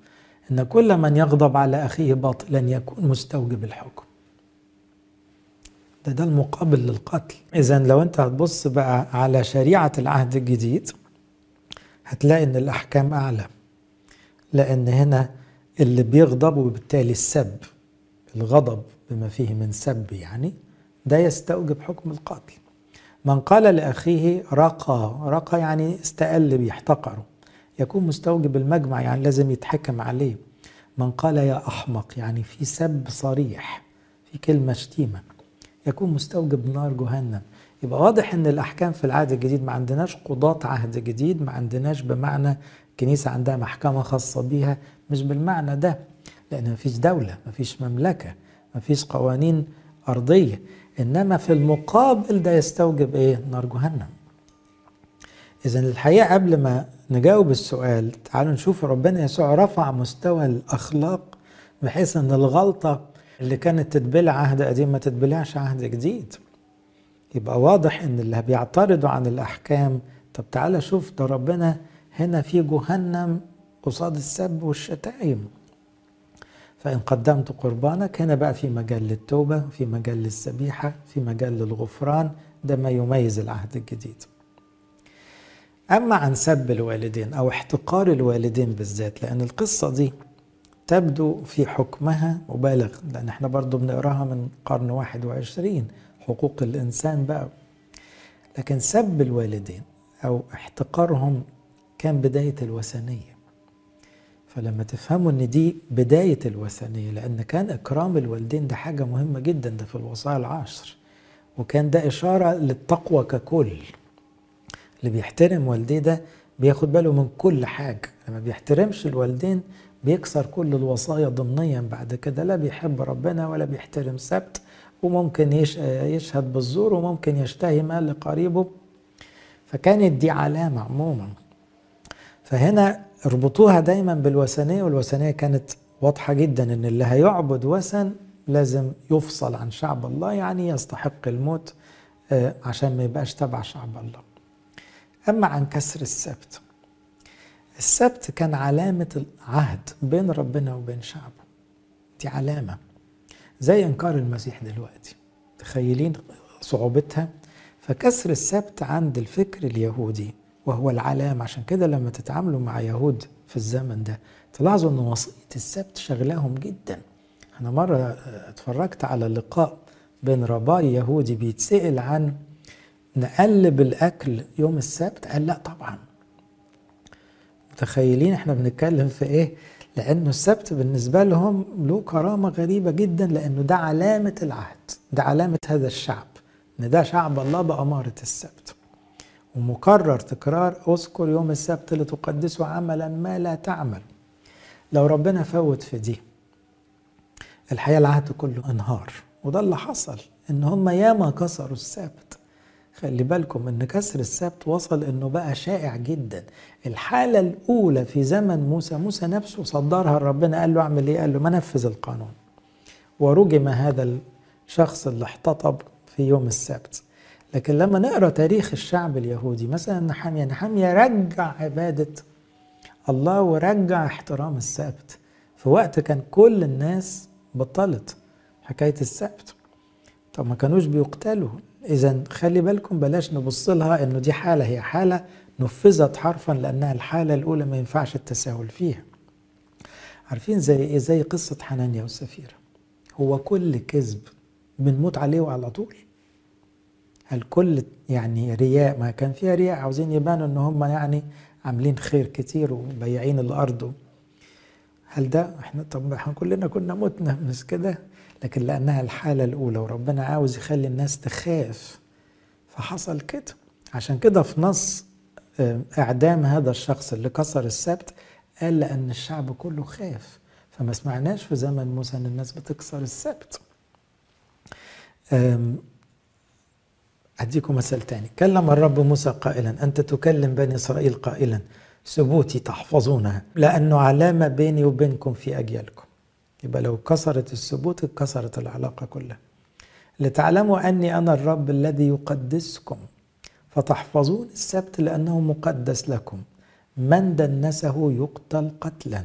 أن كل من يغضب على أخيه باطلا يكون مستوجب الحكم. ده ده المقابل للقتل. إذا لو أنت هتبص بقى على شريعة العهد الجديد هتلاقي أن الأحكام أعلى. لأن هنا اللي بيغضب وبالتالي السب الغضب بما فيه من سب يعني ده يستوجب حكم القتل. من قال لأخيه رقى رقى يعني استقل بيحتقره يكون مستوجب المجمع يعني لازم يتحكم عليه. من قال يا أحمق يعني في سب صريح في كلمة شتيمة. يكون مستوجب نار جهنم. يبقى واضح إن الأحكام في العهد الجديد ما عندناش قضاة عهد جديد ما عندناش بمعنى الكنيسة عندها محكمة خاصة بيها مش بالمعنى ده. لأن مفيش دولة مفيش مملكة مفيش قوانين أرضية إنما في المقابل ده يستوجب إيه؟ نار جهنم. إذا الحقيقة قبل ما نجاوب السؤال تعالوا نشوف ربنا يسوع رفع مستوى الأخلاق بحيث إن الغلطة اللي كانت تتبلع عهد قديم ما تتبلعش عهد جديد. يبقى واضح إن اللي بيعترضوا عن الأحكام طب تعالى شوف ده ربنا هنا في جهنم قصاد السب والشتائم فإن قدمت قربانك هنا بقى في مجال للتوبة في مجال للسبيحة في مجال للغفران. ده ما يميز العهد الجديد. أما عن سب الوالدين أو احتقار الوالدين بالذات لأن القصة دي تبدو في حكمها مبالغ لأن إحنا برضو بنقراها من قرن 21 حقوق الإنسان بقى. لكن سب الوالدين أو احتقارهم كان بداية الوثنية. فلما تفهموا إن دي بداية الوثنية لأن كان إكرام الوالدين ده حاجة مهمة جدا ده في الوصايا العشر. وكان ده إشارة للتقوى ككل. اللي بيحترم والديه ده بياخد باله من كل حاجة. لما بيحترمش الوالدين بيكسر كل الوصايا ضمنيا. بعد كده لا بيحب ربنا ولا بيحترم سبت وممكن يشهد بالزور وممكن يشتهي مال لقريبه. فكانت دي علامة عموما. فهنا اربطوها دايما بالوثنية والوثنية كانت واضحة جدا إن اللي هيعبد وثن لازم يفصل عن شعب الله يعني يستحق الموت آه، عشان ما يبقاش تبع شعب الله. أما عن كسر السبت السبت كان علامة العهد بين ربنا وبين شعبه. دي علامة زي إنكار المسيح دلوقتي. تخيلين صعوبتها؟ فكسر السبت عند الفكر اليهودي وهو العلامة. عشان كده لما تتعاملوا مع يهود في الزمن ده تلاحظوا إن وصية السبت شغلاهم جدا. أنا مرة اتفرجت على لقاء بين رباي يهودي بيتسأل عن نقلب الأكل يوم السبت قال لا طبعا. متخيلين إحنا بنتكلم في إيه؟ لأنه السبت بالنسبة لهم له كرامة غريبة جدا لأنه ده علامة العهد ده علامة هذا الشعب إن ده شعب الله بأمارة السبت. ومكرر تكرار اذكر يوم السبت لتقدسه عملا ما لا تعمل. لو ربنا فوت في دي الحقيقة العهد كله انهار. وده اللي حصل إن هم ياما كسروا السبت. خلي بالكم إن كسر السبت وصل إنه بقى شائع جدا. الحالة الأولى في زمن موسى موسى نفسه صدرها ربنا قال له اعمل إيه؟ قال له ما نفذ القانون. ورجم هذا الشخص اللي احتطب في يوم السبت. لكن لما نقرأ تاريخ الشعب اليهودي مثلا نحامية نحامية رجع عبادة الله ورجع احترام السبت. في وقت كان كل الناس بطلت حكاية السبت. طب ما كانوش بيقتلوا. إذا خلي بالكم بلاش نبص لها إنه دي حالة هي حالة نفذت حرفا لأنها الحالة الأولى ما ينفعش التساهل فيها. عارفين زي إيه؟ زي قصة حنانيا وسفيرة. هو كل كذب بنموت عليه وعلى طول. هل كل يعني رياء ما كان فيها رياء. عاوزين يبانوا إن هم يعني عاملين خير كتير وبياعين الأرض. هل ده؟ إحنا طب إحنا كلنا كنا متنا مش كده؟ لكن لأنها الحالة الأولى وربنا عاوز يخلي الناس تخاف. فحصل كده. عشان كده في نص آه، إعدام هذا الشخص اللي كسر السبت قال لأن الشعب كله خاف. فما سمعناش في زمن موسى إن الناس بتكسر السبت. أديكم مثل تاني. كلم الرب موسى قائلا أنت تكلم بني إسرائيل قائلا ثبوتي تحفظونها لأنه علامة بيني وبينكم في أجيالكم. يبقى لو كسرت الثبوت كسرت العلاقة كلها. لتعلموا أني أنا الرب الذي يقدسكم. فتحفظون السبت لأنه مقدس لكم. من دنسه يقتل قتلا.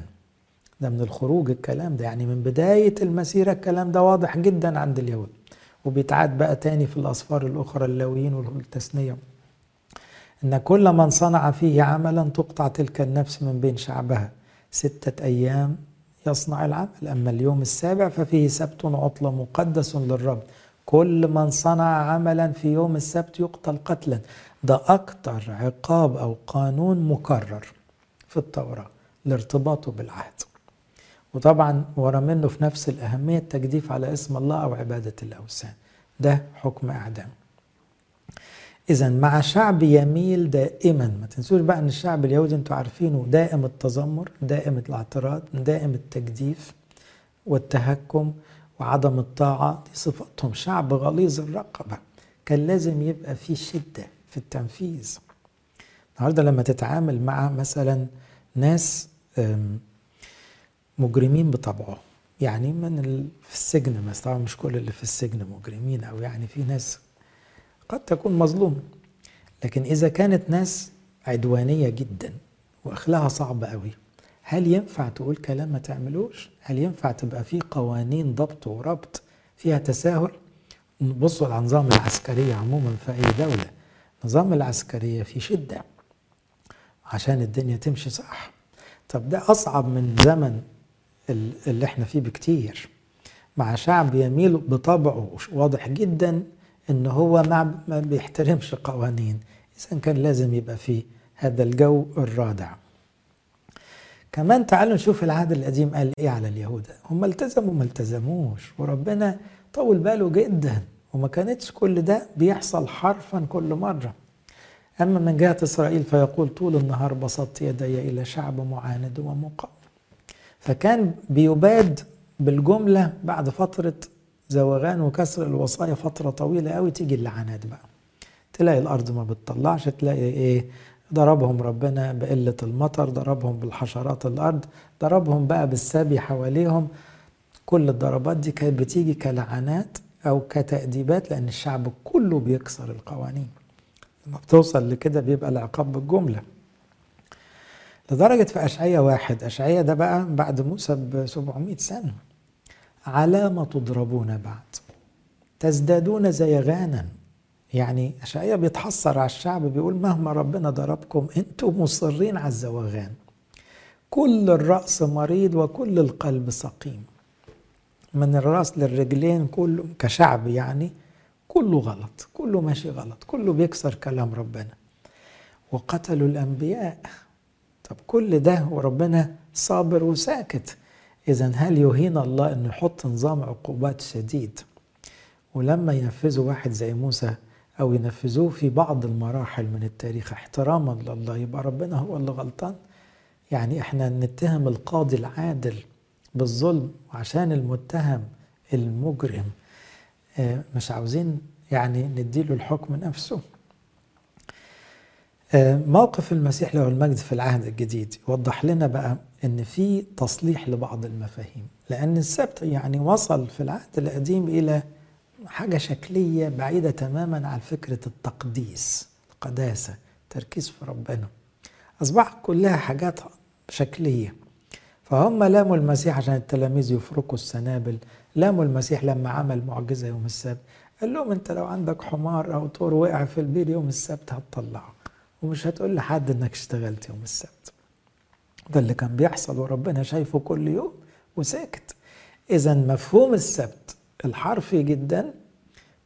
ده من الخروج الكلام ده يعني من بداية المسيرة الكلام ده واضح جدا عند اليهود. وبيتعاد بقى تاني في الأصفار الأخرى اللاويين والتثنية. إن كل من صنع فيه عملا تقطع تلك النفس من بين شعبها. ستة أيام يصنع العمل. أما اليوم السابع ففيه سبت عطلة مقدس للرب. كل من صنع عملا في يوم السبت يقتل قتلا. ده أكتر عقاب أو قانون مكرر في التوراة لارتباطه بالعهد. وطبعا ورا منه في نفس الأهمية التجديف على اسم الله أو عبادة الأوثان. ده حكم إعدام إذا مع شعب يميل دائما ما تنسوش بقى أن الشعب اليهودي أنتوا عارفينه دائم التذمر دائم الاعتراض دائم التجديف والتهكم وعدم الطاعة دي صفاتهم. شعب غليظ الرقبة. كان لازم يبقى في شدة في التنفيذ. النهاردة لما تتعامل مع مثلا ناس مجرمين بطبعه. يعني من في السجن مثلا طبعا مش كل اللي في السجن مجرمين أو يعني في ناس قد تكون مظلوم. لكن إذا كانت ناس عدوانية جدا وأخلاقها صعب قوي هل ينفع تقول كلام ما تعملوش؟ هل ينفع تبقى في قوانين ضبط وربط فيها تساهل؟ نبصوا على النظام العسكرية عموما في أي دولة. نظام العسكرية في شدة عشان الدنيا تمشي صح. طب ده أصعب من زمن اللي إحنا فيه بكتير. مع شعب يميل بطبعه واضح جدا إن هو ما بيحترمش قوانين. اذا كان لازم يبقى فيه هذا الجو الرادع. كمان تعالوا نشوف العهد القديم قال إيه على اليهود. هم التزموا ما التزموش وربنا طول باله جدا وما كانتش كل ده بيحصل حرفا كل مرة. أما من جهة إسرائيل فيقول طول النهار بسطت يدي إلى شعب معاند ومقاوم. فكان بيباد بالجملة بعد فترة زوغان وكسر الوصايا فترة طويلة قوي تيجي اللعنات بقى. تلاقي الأرض ما بتطلعش تلاقي إيه؟ ضربهم ربنا بقلة المطر ضربهم بالحشرات الأرض ضربهم بقى بالسبي حواليهم. كل الضربات دي كانت بتيجي كلعنات أو كتأديبات لأن الشعب كله بيكسر القوانين. لما بتوصل لكده بيبقى العقاب بالجملة. لدرجة في أشعية واحد أشعية ده بقى بعد موسى ب 700 سنة على ما تضربون بعد تزدادون زيغانا. يعني أشعية بيتحسر على الشعب بيقول مهما ربنا ضربكم أنتم مصرين على الزوغان كل الرأس مريض وكل القلب سقيم. من الرأس للرجلين كله كشعب يعني كله غلط كله ماشي غلط كله بيكسر كلام ربنا. وقتلوا الأنبياء طب كل ده وربنا صابر وساكت. إذا هل يهين الله أنه يحط نظام عقوبات شديد؟ ولما ينفذوا واحد زي موسى أو ينفذوه في بعض المراحل من التاريخ احتراما لله يبقى ربنا هو اللي غلطان؟ يعني إحنا نتهم القاضي العادل بالظلم وعشان المتهم المجرم. آه، مش عاوزين يعني نديله الحكم نفسه. موقف المسيح له المجد في العهد الجديد يوضح لنا بقى إن في تصليح لبعض المفاهيم لأن السبت يعني وصل في العهد القديم إلى حاجة شكلية بعيدة تماما عن فكرة التقديس القداسة تركيز في ربنا. اصبحت كلها حاجات شكلية. فهم لاموا المسيح عشان التلاميذ يفركوا السنابل. لاموا المسيح لما عمل معجزة يوم السبت. قال لهم أنت لو عندك حمار أو طور وقع في البير يوم السبت هتطلعه. ومش هتقول لحد إنك اشتغلت يوم السبت. ده اللي كان بيحصل وربنا شايفه كل يوم وساكت. اذا مفهوم السبت الحرفي جدا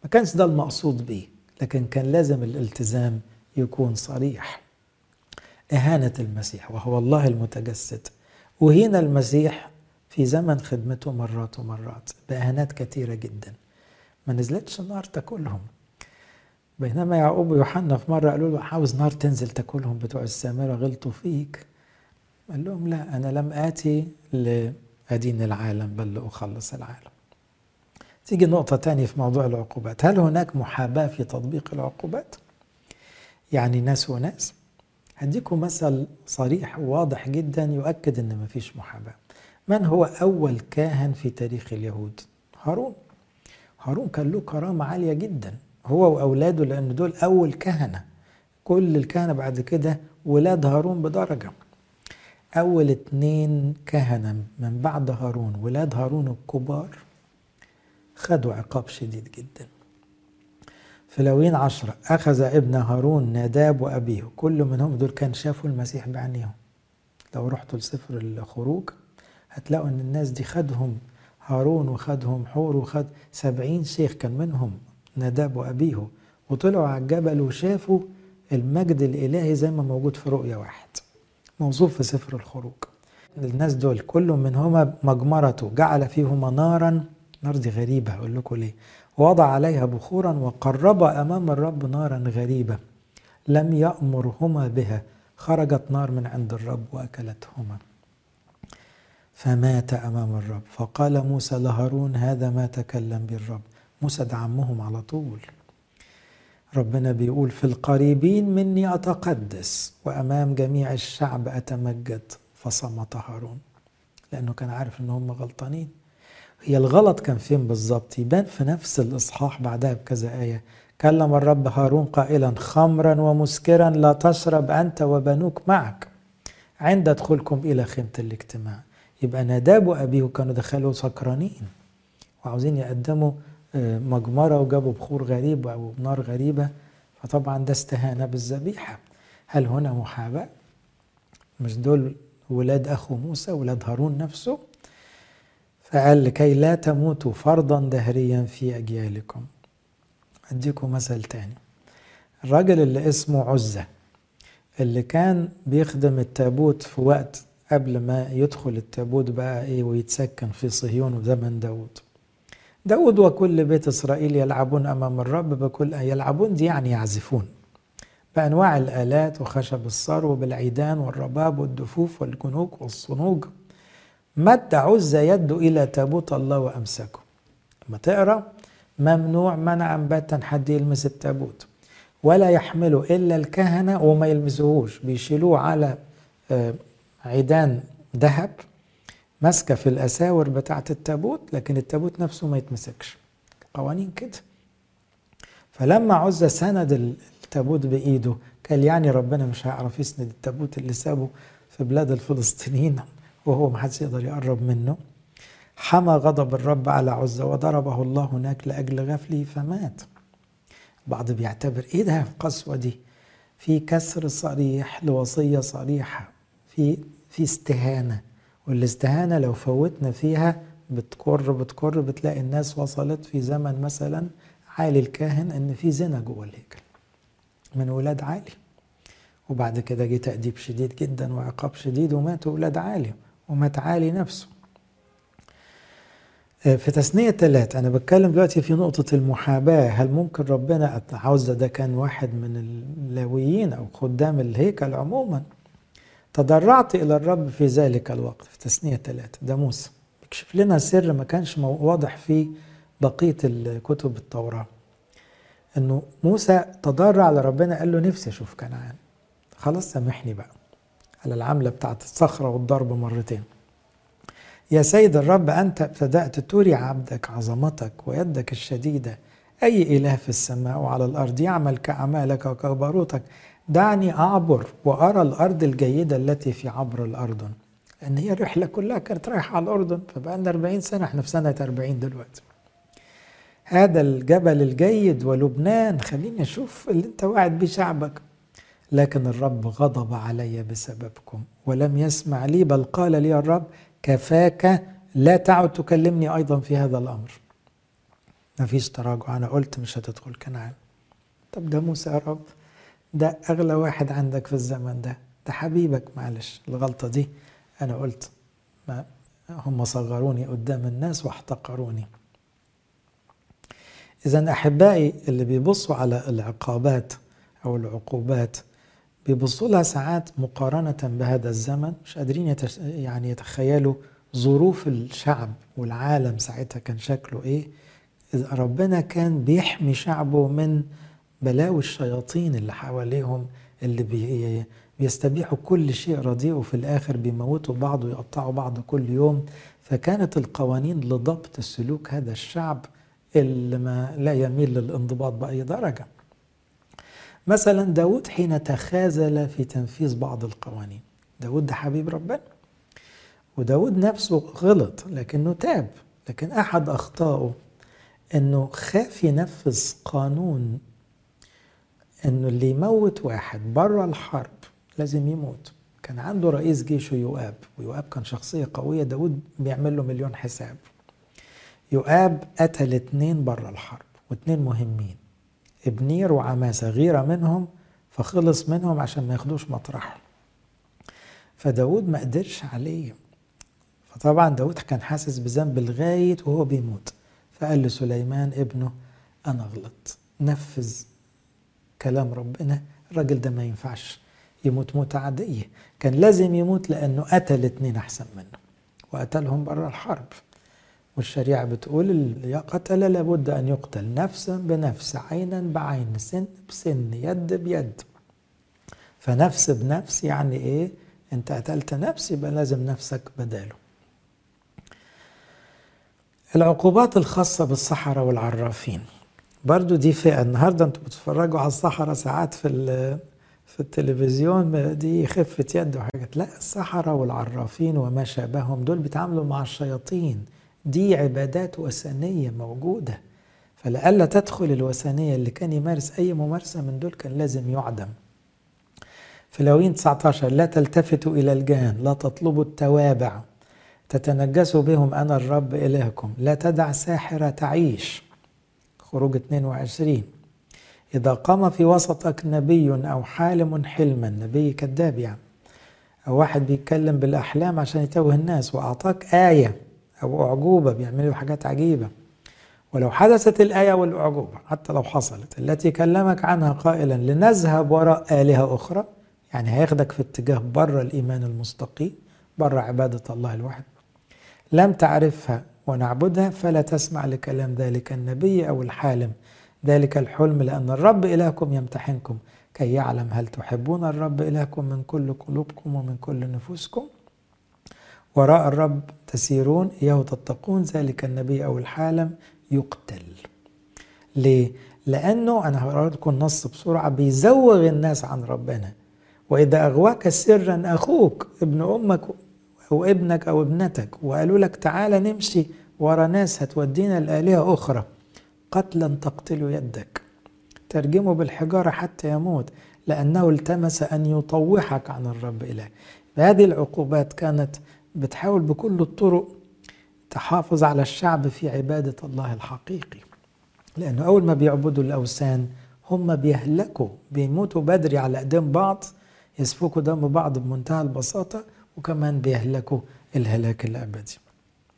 ما كانش ده المقصود بيه لكن كان لازم الالتزام يكون صريح. إهانة المسيح وهو الله المتجسد. وهنا المسيح في زمن خدمته مرات ومرات بإهانات كثيرة جدا. ما نزلتش النار تاكلهم بينما يعقوب ويوحنا في مرة قالوا له عاوز نار تنزل تاكلهم بتوع السامرة غلطوا فيك. قال لهم لا أنا لم آتي لأدين العالم بل لأخلص العالم. تيجي نقطة تانية في موضوع العقوبات. هل هناك محاباة في تطبيق العقوبات؟ يعني ناس وناس. هديكم مثل صريح وواضح جدا يؤكد إن مفيش محاباة. من هو أول كاهن في تاريخ اليهود؟ هارون. هارون كان له كرامة عالية جدا. هو وأولاده لأن دول أول كهنة. كل الكهنة بعد كده ولاد هارون بدرجة. أول اتنين كهنة من بعد هارون ولاد هارون الكبار خدوا عقاب شديد جدا. في لوين عشرة؟ أخذ ابن هارون ناداب وأبيه كل منهم دول كان شافوا المسيح بعينيهم. لو رحتوا لسفر الخروج هتلاقوا أن الناس دي خدهم هارون وخدهم حور وخد سبعين شيخ كان منهم. ناداب وأبيه وطلعوا على الجبل وشافوا المجد الإلهي زي ما موجود في رؤية واحد. موصوف في سفر الخروج. الناس دول كل منهما مجمرته جعل فيهما نارا. نار دي غريبة أقول لكم ليه. وضع عليها بخورا وقرب أمام الرب نارا غريبة. لم يأمرهما بها. خرجت نار من عند الرب وأكلتهما. فمات أمام الرب. فقال موسى لهارون هذا ما تكلم به الرب موسى ده عمهم على طول. ربنا بيقول في القريبين مني أتقدس وأمام جميع الشعب أتمجد فصمت هارون لأنه كان عارف إن هم غلطانين. هي الغلط كان فين بالظبط؟ يبان في نفس الإصحاح بعدها بكذا آية. كلم الرب هارون قائلا خمرا ومسكرا لا تشرب أنت وبنوك معك. عند دخولكم إلى خيمة الاجتماع. يبقى ناداب وأبيه كانوا دخلوا سكرانين. وعاوزين يقدموا مجمرة وجابوا بخور غريب أو نار غريبة فطبعا ده استهانة بالذبيحة. هل هنا محاباة؟ مش دول ولاد أخو موسى ولاد هارون نفسه؟ فقال لكي لا تموتوا فرضا دهريا في أجيالكم. أديكم مثل تاني. الراجل اللي اسمه عزة اللي كان بيخدم التابوت في وقت قبل ما يدخل التابوت بقى إيه ويتسكن في صهيون وزمن داود داود وكل بيت إسرائيل يلعبون أمام الرب بكل يلعبون دي يعني يعزفون. بأنواع الآلات وخشب الصر وبالعيدان والرباب والدفوف والجنوك والصنوج. مد عزة يده إلى تابوت الله وأمسكه. لما تقرأ ممنوع منعا باتا حد يلمس التابوت. ولا يحمله إلا الكهنة وما يلمسوهوش بيشيلوه على عيدان ذهب. ماسكة في الأساور بتاعة التابوت لكن التابوت نفسه ما يتمسكش. قوانين كده. فلما عزة سند التابوت بإيده قال يعني ربنا مش هيعرف يسند التابوت اللي سابه في بلاد الفلسطينيين وهو ما حدش يقدر يقرب منه. حمى غضب الرب على عزة وضربه الله هناك لأجل غفله فمات. البعض بيعتبر إيه ده القسوة دي؟ في كسر صريح لوصية صريحة في في استهانة. والاستهانة لو فوتنا فيها بتكر بتكر بتلاقي الناس وصلت في زمن مثلا عالي الكاهن إن في زنا جوه الهيكل من ولاد عالي. وبعد كده جه تأديب شديد جدا وعقاب شديد وماتوا ولاد عالي ومات عالي نفسه. في تثنية ثلاثة أنا بتكلم دلوقتي في نقطة المحاباة. هل ممكن ربنا عاوزة ده كان واحد من اللاويين أو خدام الهيكل عموما؟ تضرعت إلى الرب في ذلك الوقت في تثنية ثلاثة ده موسى. بيكشف لنا سر ما كانش واضح في بقية الكتب التوراة. إنه موسى تضرع لربنا قال له نفسي أشوف كنعان. خلاص سامحني بقى. على العملة بتاعت الصخرة والضرب مرتين. يا سيد الرب أنت ابتدأت تري عبدك عظمتك ويدك الشديدة. أي إله في السماء وعلى الأرض يعمل كأعمالك وكبروتك دعني أعبر وأرى الأرض الجيدة التي في عبر الأردن. لأن هي الرحلة كلها كانت رايحة على الأردن فبقى لنا 40 سنة إحنا في سنة 40 دلوقتي. هذا الجبل الجيد ولبنان خليني أشوف اللي أنت واعد بيه شعبك. لكن الرب غضب علي بسببكم ولم يسمع لي بل قال لي الرب كفاك لا تعد تكلمني أيضا في هذا الأمر. ما فيش تراجع. أنا قلت مش هتدخل كنعان. طب ده موسى يا رب. ده أغلى واحد عندك في الزمن ده. ده حبيبك معلش الغلطة دي أنا قلت ما هم صغروني قدام الناس واحتقروني. إذا أحبائي اللي بيبصوا على العقابات أو العقوبات بيبصوا لها ساعات مقارنة بهذا الزمن مش قادرين يتش... يعني يتخيلوا ظروف الشعب والعالم ساعتها كان شكله إيه. ربنا كان بيحمي شعبه من بلاوي الشياطين اللي حواليهم اللي بي... بيستبيحوا كل شيء رديء وفي الآخر بيموتوا بعض ويقطعوا بعض كل يوم. فكانت القوانين لضبط سلوك هذا الشعب اللي ما لا يميل للانضباط بأي درجة. مثلا داود حين تخاذل في تنفيذ بعض القوانين. داود ده حبيب ربنا. وداود نفسه غلط لكنه تاب لكن أحد أخطائه أنه خاف ينفذ قانون أنه اللي يموت واحد بره الحرب لازم يموت. كان عنده رئيس جيشه يؤاب ويؤاب كان شخصية قوية. داود بيعمل له مليون حساب. يؤاب قتل اتنين بره الحرب واتنين مهمين ابنير وعماسة غيرة منهم فخلص منهم عشان ما ياخدوش مطرحه فداود ما قدرش عليه. فطبعا داود كان حاسس بذنب لغاية وهو بيموت. فقال لسليمان ابنه أنا غلط نفذ كلام ربنا الراجل ده ما ينفعش يموت موتة عادية. كان لازم يموت لأنه قتل اتنين أحسن منه وقتلهم بره الحرب. والشريعة بتقول اللي قتل لابد أن يقتل نفسا بنفس عينا بعين سن بسن يد بيد. فنفس بنفس يعني إيه؟ أنت قتلت نفس يبقى لازم نفسك بداله. العقوبات الخاصة بالصحراء والعرافين. برضو دي فئة. النهاردة أنتوا بتتفرجوا على الصحراء ساعات في في التلفزيون دي خفة يد وحاجات. لا السحرة والعرافين وما شابههم دول بيتعاملوا مع الشياطين. دي عبادات وثنية موجودة. فلألا تدخل الوثنية اللي كان يمارس أي ممارسة من دول كان لازم يعدم. في لوين 19 لا تلتفتوا إلى الجان لا تطلبوا التوابع. تتنجسوا بهم أنا الرب إلهكم. لا تدع ساحرة تعيش. خروج 22 إذا قام في وسطك نبي أو حالم حلما نبي كذاب يعني. أو واحد بيتكلم بالأحلام عشان يتوه الناس وأعطاك آية أو أعجوبة بيعملوا حاجات عجيبة. ولو حدثت الآية والأعجوبة حتى لو حصلت التي كلمك عنها قائلا لنذهب وراء آلهة أخرى يعني هياخدك في اتجاه بره الإيمان المستقيم بره عبادة الله الواحد. لم تعرفها ونعبدها فلا تسمع لكلام ذلك النبي أو الحالم. ذلك الحلم لأن الرب إلهكم يمتحنكم. كي يعلم هل تحبون الرب إلهكم من كل قلوبكم ومن كل نفوسكم؟ وراء الرب تسيرون إياه تتقون ذلك النبي أو الحالم يقتل. ليه؟ لأنه أنا هقرأ لكم النص بسرعة بيزوغ الناس عن ربنا. وإذا أغواك سرا أخوك ابن أمك أو ابنك أو ابنتك. وقالوا لك تعالى نمشي ورا ناس هتودينا لآلهة أخرى. قتلا تقتل يدك. ترجمه بالحجارة حتى يموت لأنه التمس أن يطوحك عن الرب إلهك هذه العقوبات كانت بتحاول بكل الطرق تحافظ على الشعب في عبادة الله الحقيقي. لأنه أول ما بيعبدوا الأوثان هم بيهلكوا بيموتوا بدري على أيدين بعض يسفكوا دم بعض بمنتهى البساطة وكمان بيهلكوا الهلاك الأبدي.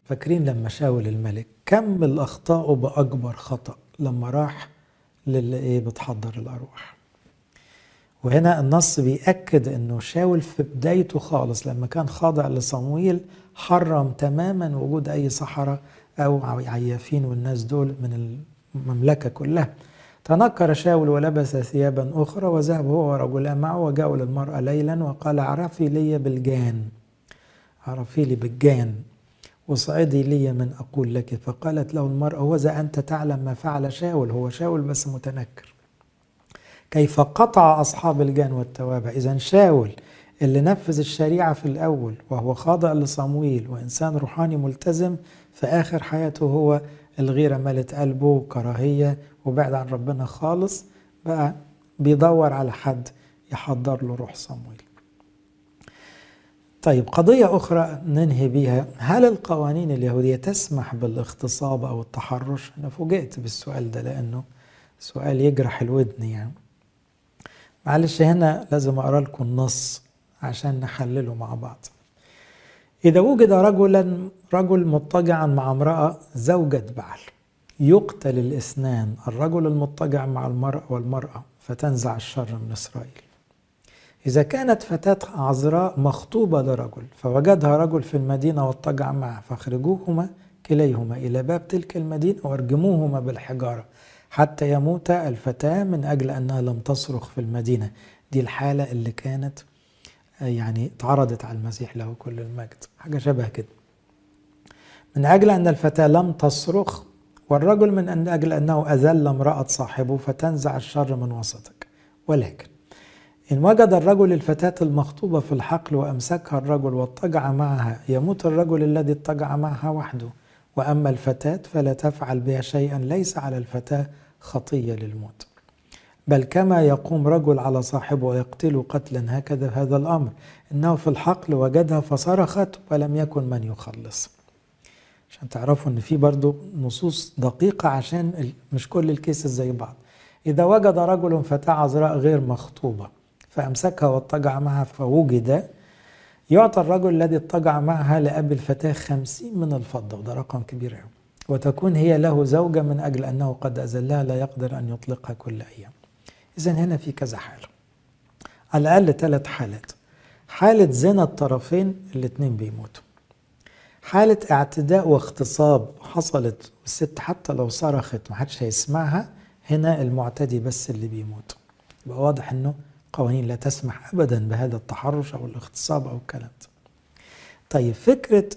فاكرين لما شاول الملك كمل أخطائه بأكبر خطأ لما راح للي إيه بتحضر الأرواح. وهنا النص بيأكد أنه شاول في بدايته خالص لما كان خاضع لصمويل حرم تماما وجود أي سحرة أو عيافين والناس دول من المملكة كلها. تنكر شاول ولبس ثيابا أخرى وذهب هو ورجلان معه وجاءوا للمرأة ليلا وقال اعرفي لي بالجان. اعرفي لي بالجان. وصعدي لي من أقول لك. فقالت له المرأة وذا أنت تعلم ما فعل شاول. هو شاول بس متنكر. كيف قطع أصحاب الجان والتوابع. إذا شاول اللي نفذ الشريعة في الأول وهو خاضع لصمويل وإنسان روحاني ملتزم في آخر حياته هو الغيرة ملت قلبه وكراهية وبعد عن ربنا خالص بقى بيدور على حد يحضر له روح صمويل. طيب قضية أخرى ننهي بها هل القوانين اليهودية تسمح بالاغتصاب أو التحرش؟ أنا فوجئت بالسؤال ده لأنه سؤال يجرح الودن يعني. معلش هنا لازم أقرأ لكم النص عشان نحلله مع بعض. إذا وجد رجلا رجل مضطجعا مع امرأة زوجة بعل. يقتل الاثنان الرجل المضطجع مع المرأة والمرأة فتنزع الشر من إسرائيل. إذا كانت فتاة عذراء مخطوبة لرجل فوجدها رجل في المدينة واضطجع معه فاخرجوهما كليهما إلى باب تلك المدينة وارجموهما بالحجارة حتى يموت الفتاة من أجل أنها لم تصرخ في المدينة. دي الحالة اللي كانت يعني تعرضت على المسيح له كل المجد. حاجة شبه كده. من أجل أن الفتاة لم تصرخ والرجل من أن أجل أنه أذل امرأة صاحبه فتنزع الشر من وسطك. ولكن إن وجد الرجل الفتاة المخطوبة في الحقل وأمسكها الرجل واضطجع معها يموت الرجل الذي اضطجع معها وحده. وأما الفتاة فلا تفعل بها شيئا ليس على الفتاة خطية للموت. بل كما يقوم رجل على صاحبه ويقتله قتلا هكذا هذا الأمر. إنه في الحقل وجدها فصرخت ولم يكن من يخلص. عشان تعرفوا إن في برضو نصوص دقيقة عشان مش كل الكيسز زي بعض. إذا وجد رجل فتاة عذراء غير مخطوبة فأمسكها واضطجع معها فوجد يعطى الرجل الذي اضطجع معها لأب الفتاة خمسين من الفضة وده رقم كبير وتكون هي له زوجة من أجل أنه قد أزلها لا يقدر أن يطلقها كل أيام. إذا هنا في كذا حالة. على الأقل ثلاث حالات. حالة زنا الطرفين الاثنين بيموتوا. حالة اعتداء واغتصاب حصلت والست حتى لو صرخت ما حدش هيسمعها هنا المعتدي بس اللي بيموت. يبقى واضح إنه قوانين لا تسمح ابدا بهذا التحرش أو الاغتصاب أو الكلام ده. طيب فكرة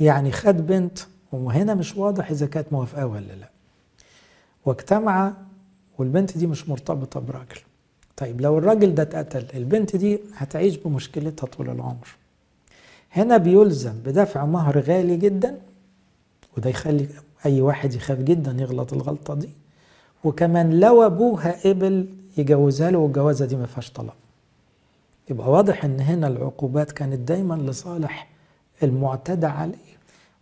يعني خد بنت وهنا مش واضح إذا كانت موافقة ولا لا. واجتمع والبنت دي مش مرتبطة براجل. طيب لو الراجل ده اتقتل البنت دي هتعيش بمشكلتها طول العمر. هنا بيلزم بدفع مهر غالي جدا وده يخلي أي واحد يخاف جدا يغلط الغلطة دي. وكمان لو أبوها قبل يجوزها له والجوازة دي ما فيهاش طلاق. يبقى واضح إن هنا العقوبات كانت دايما لصالح المعتدى عليه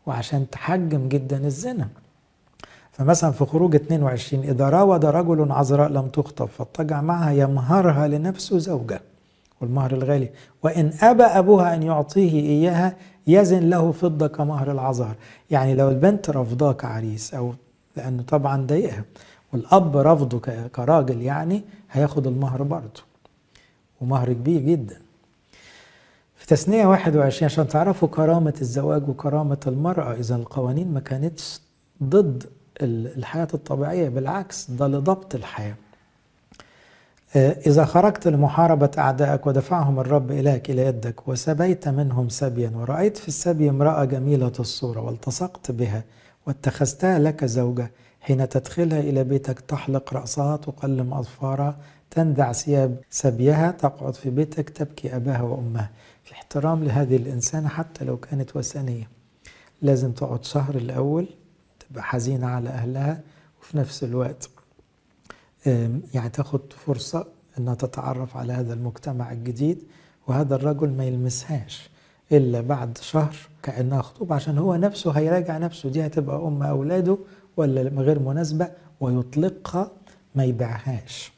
وعشان تحجم جدا الزنا. فمثلا في خروج 22 إذا راود رجل عذراء لم تخطب فاضطجع معها يمهرها لنفسه زوجة والمهر الغالي. وإن أبى أبوها أن يعطيه إياها يزن له فضة كمهر العذار يعني لو البنت رفضاه كعريس أو لأنه طبعا ضايقها. والأب رفضه كراجل يعني هياخد المهر برضه. ومهر كبير جدا. في تثنية 21 عشان تعرفوا كرامة الزواج وكرامة المرأة إذا القوانين ما كانتش ضد الحياة الطبيعية بالعكس ده لضبط الحياة. إذا خرجت لمحاربة أعدائك ودفعهم الرب إليك إلى يدك وسبيت منهم سبيا ورأيت في السبي امرأة جميلة الصورة والتصقت بها واتخذتها لك زوجة حين تدخلها إلى بيتك تحلق رأسها تقلم أظفارها تنزع ثياب سبيها تقعد في بيتك تبكي أباها وأمها. في احترام لهذه الإنسانة حتى لو كانت وثنية. لازم تقعد شهر الأول حزينة على أهلها وفي نفس الوقت يعني تاخد فرصة أنها تتعرف على هذا المجتمع الجديد وهذا الرجل ما يلمسهاش إلا بعد شهر كأنها خطوبة عشان هو نفسه هيراجع نفسه دي هتبقى أم أولاده ولا غير مناسبة ويطلقها ما يبيعهاش.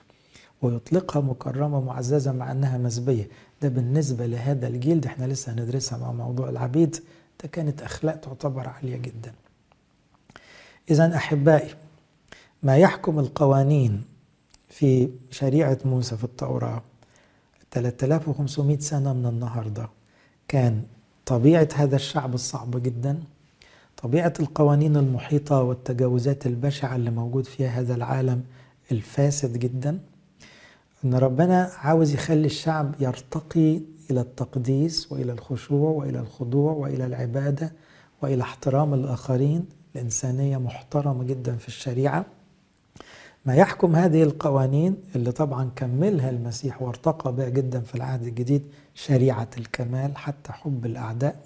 ويطلقها مكرمة معززة مع أنها مسبية. ده بالنسبة لهذا الجيل ده إحنا لسه هندرسها مع موضوع العبيد. ده كانت أخلاق تعتبر عالية جدا. إذا أحبائي ما يحكم القوانين في شريعة موسى في التوراة 3500 سنة من النهاردة كان طبيعة هذا الشعب الصعب جدا؟ طبيعة القوانين المحيطة والتجاوزات البشعة اللي موجود فيها هذا العالم الفاسد جدا؟ إن ربنا عاوز يخلي الشعب يرتقي إلى التقديس وإلى الخشوع وإلى الخضوع وإلى العبادة وإلى احترام الآخرين الانسانيه محترمة جدا في الشريعة. ما يحكم هذه القوانين اللي طبعا كملها المسيح وارتقى بها جدا في العهد الجديد شريعة الكمال حتى حب الأعداء.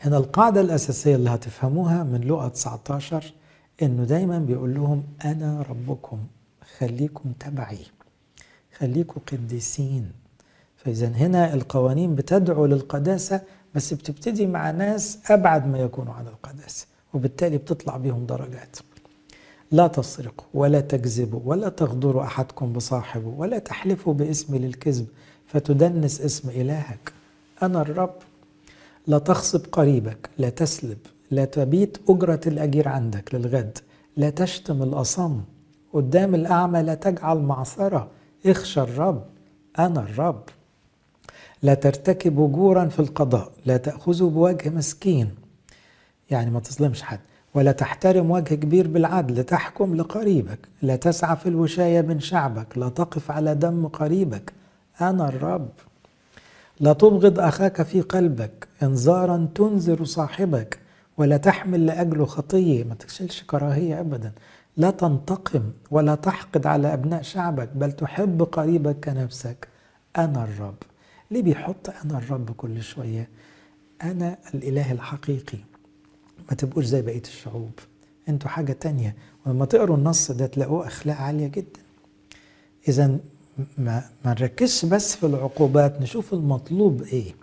هنا القاعدة الأساسية اللي هتفهموها من لقى 19 إنه دايما بيقول لهم أنا ربكم خليكم تبعي خليكم قديسين. فإذا هنا القوانين بتدعو للقداسة بس بتبتدي مع ناس أبعد ما يكونوا عن القداسة. وبالتالي بتطلع بيهم درجات. لا تسرقوا ولا تكذبوا ولا تغدروا أحدكم بصاحبه ولا تحلفوا باسمي للكذب فتدنس اسم إلهك. أنا الرب. لا تغصب قريبك لا تسلب لا تبيت أجرة الأجير عندك للغد لا تشتم الأصم. قدام الأعمى لا تجعل معصرة. اخشى الرب. أنا الرب. لا ترتكب جورا في القضاء لا تأخذوا بوجه مسكين. يعني ما تظلمش حد. ولا تحترم وجه كبير بالعدل تحكم لقريبك لا تسعى في الوشاية من شعبك لا تقف على دم قريبك. أنا الرب. لا تبغض أخاك في قلبك إنذارا تنذر صاحبك ولا تحمل لأجله خطية ما تكشلش كراهية أبدا. لا تنتقم ولا تحقد على أبناء شعبك بل تحب قريبك كنفسك. أنا الرب. ليه بيحط أنا الرب كل شوية؟ أنا الإله الحقيقي. ما تبقوش زي بقية الشعوب. أنتوا حاجة تانية. ولما تقروا النص ده تلاقوه أخلاق عالية جدا. إذا ما, ما نركزش بس في العقوبات نشوف المطلوب إيه.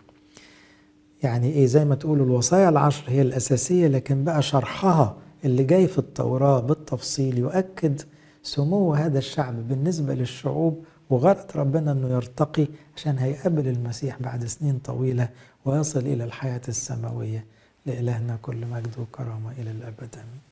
يعني إيه؟ زي ما تقولوا الوصايا العشر هي الأساسية لكن بقى شرحها اللي جاي في التوراة بالتفصيل يؤكد سمو هذا الشعب بالنسبة للشعوب وغرض ربنا أنه يرتقي عشان هيقابل المسيح بعد سنين طويلة ويصل إلى الحياة السماوية. لإلهنا كل مجد وكرامة إلى الأبد. آمين.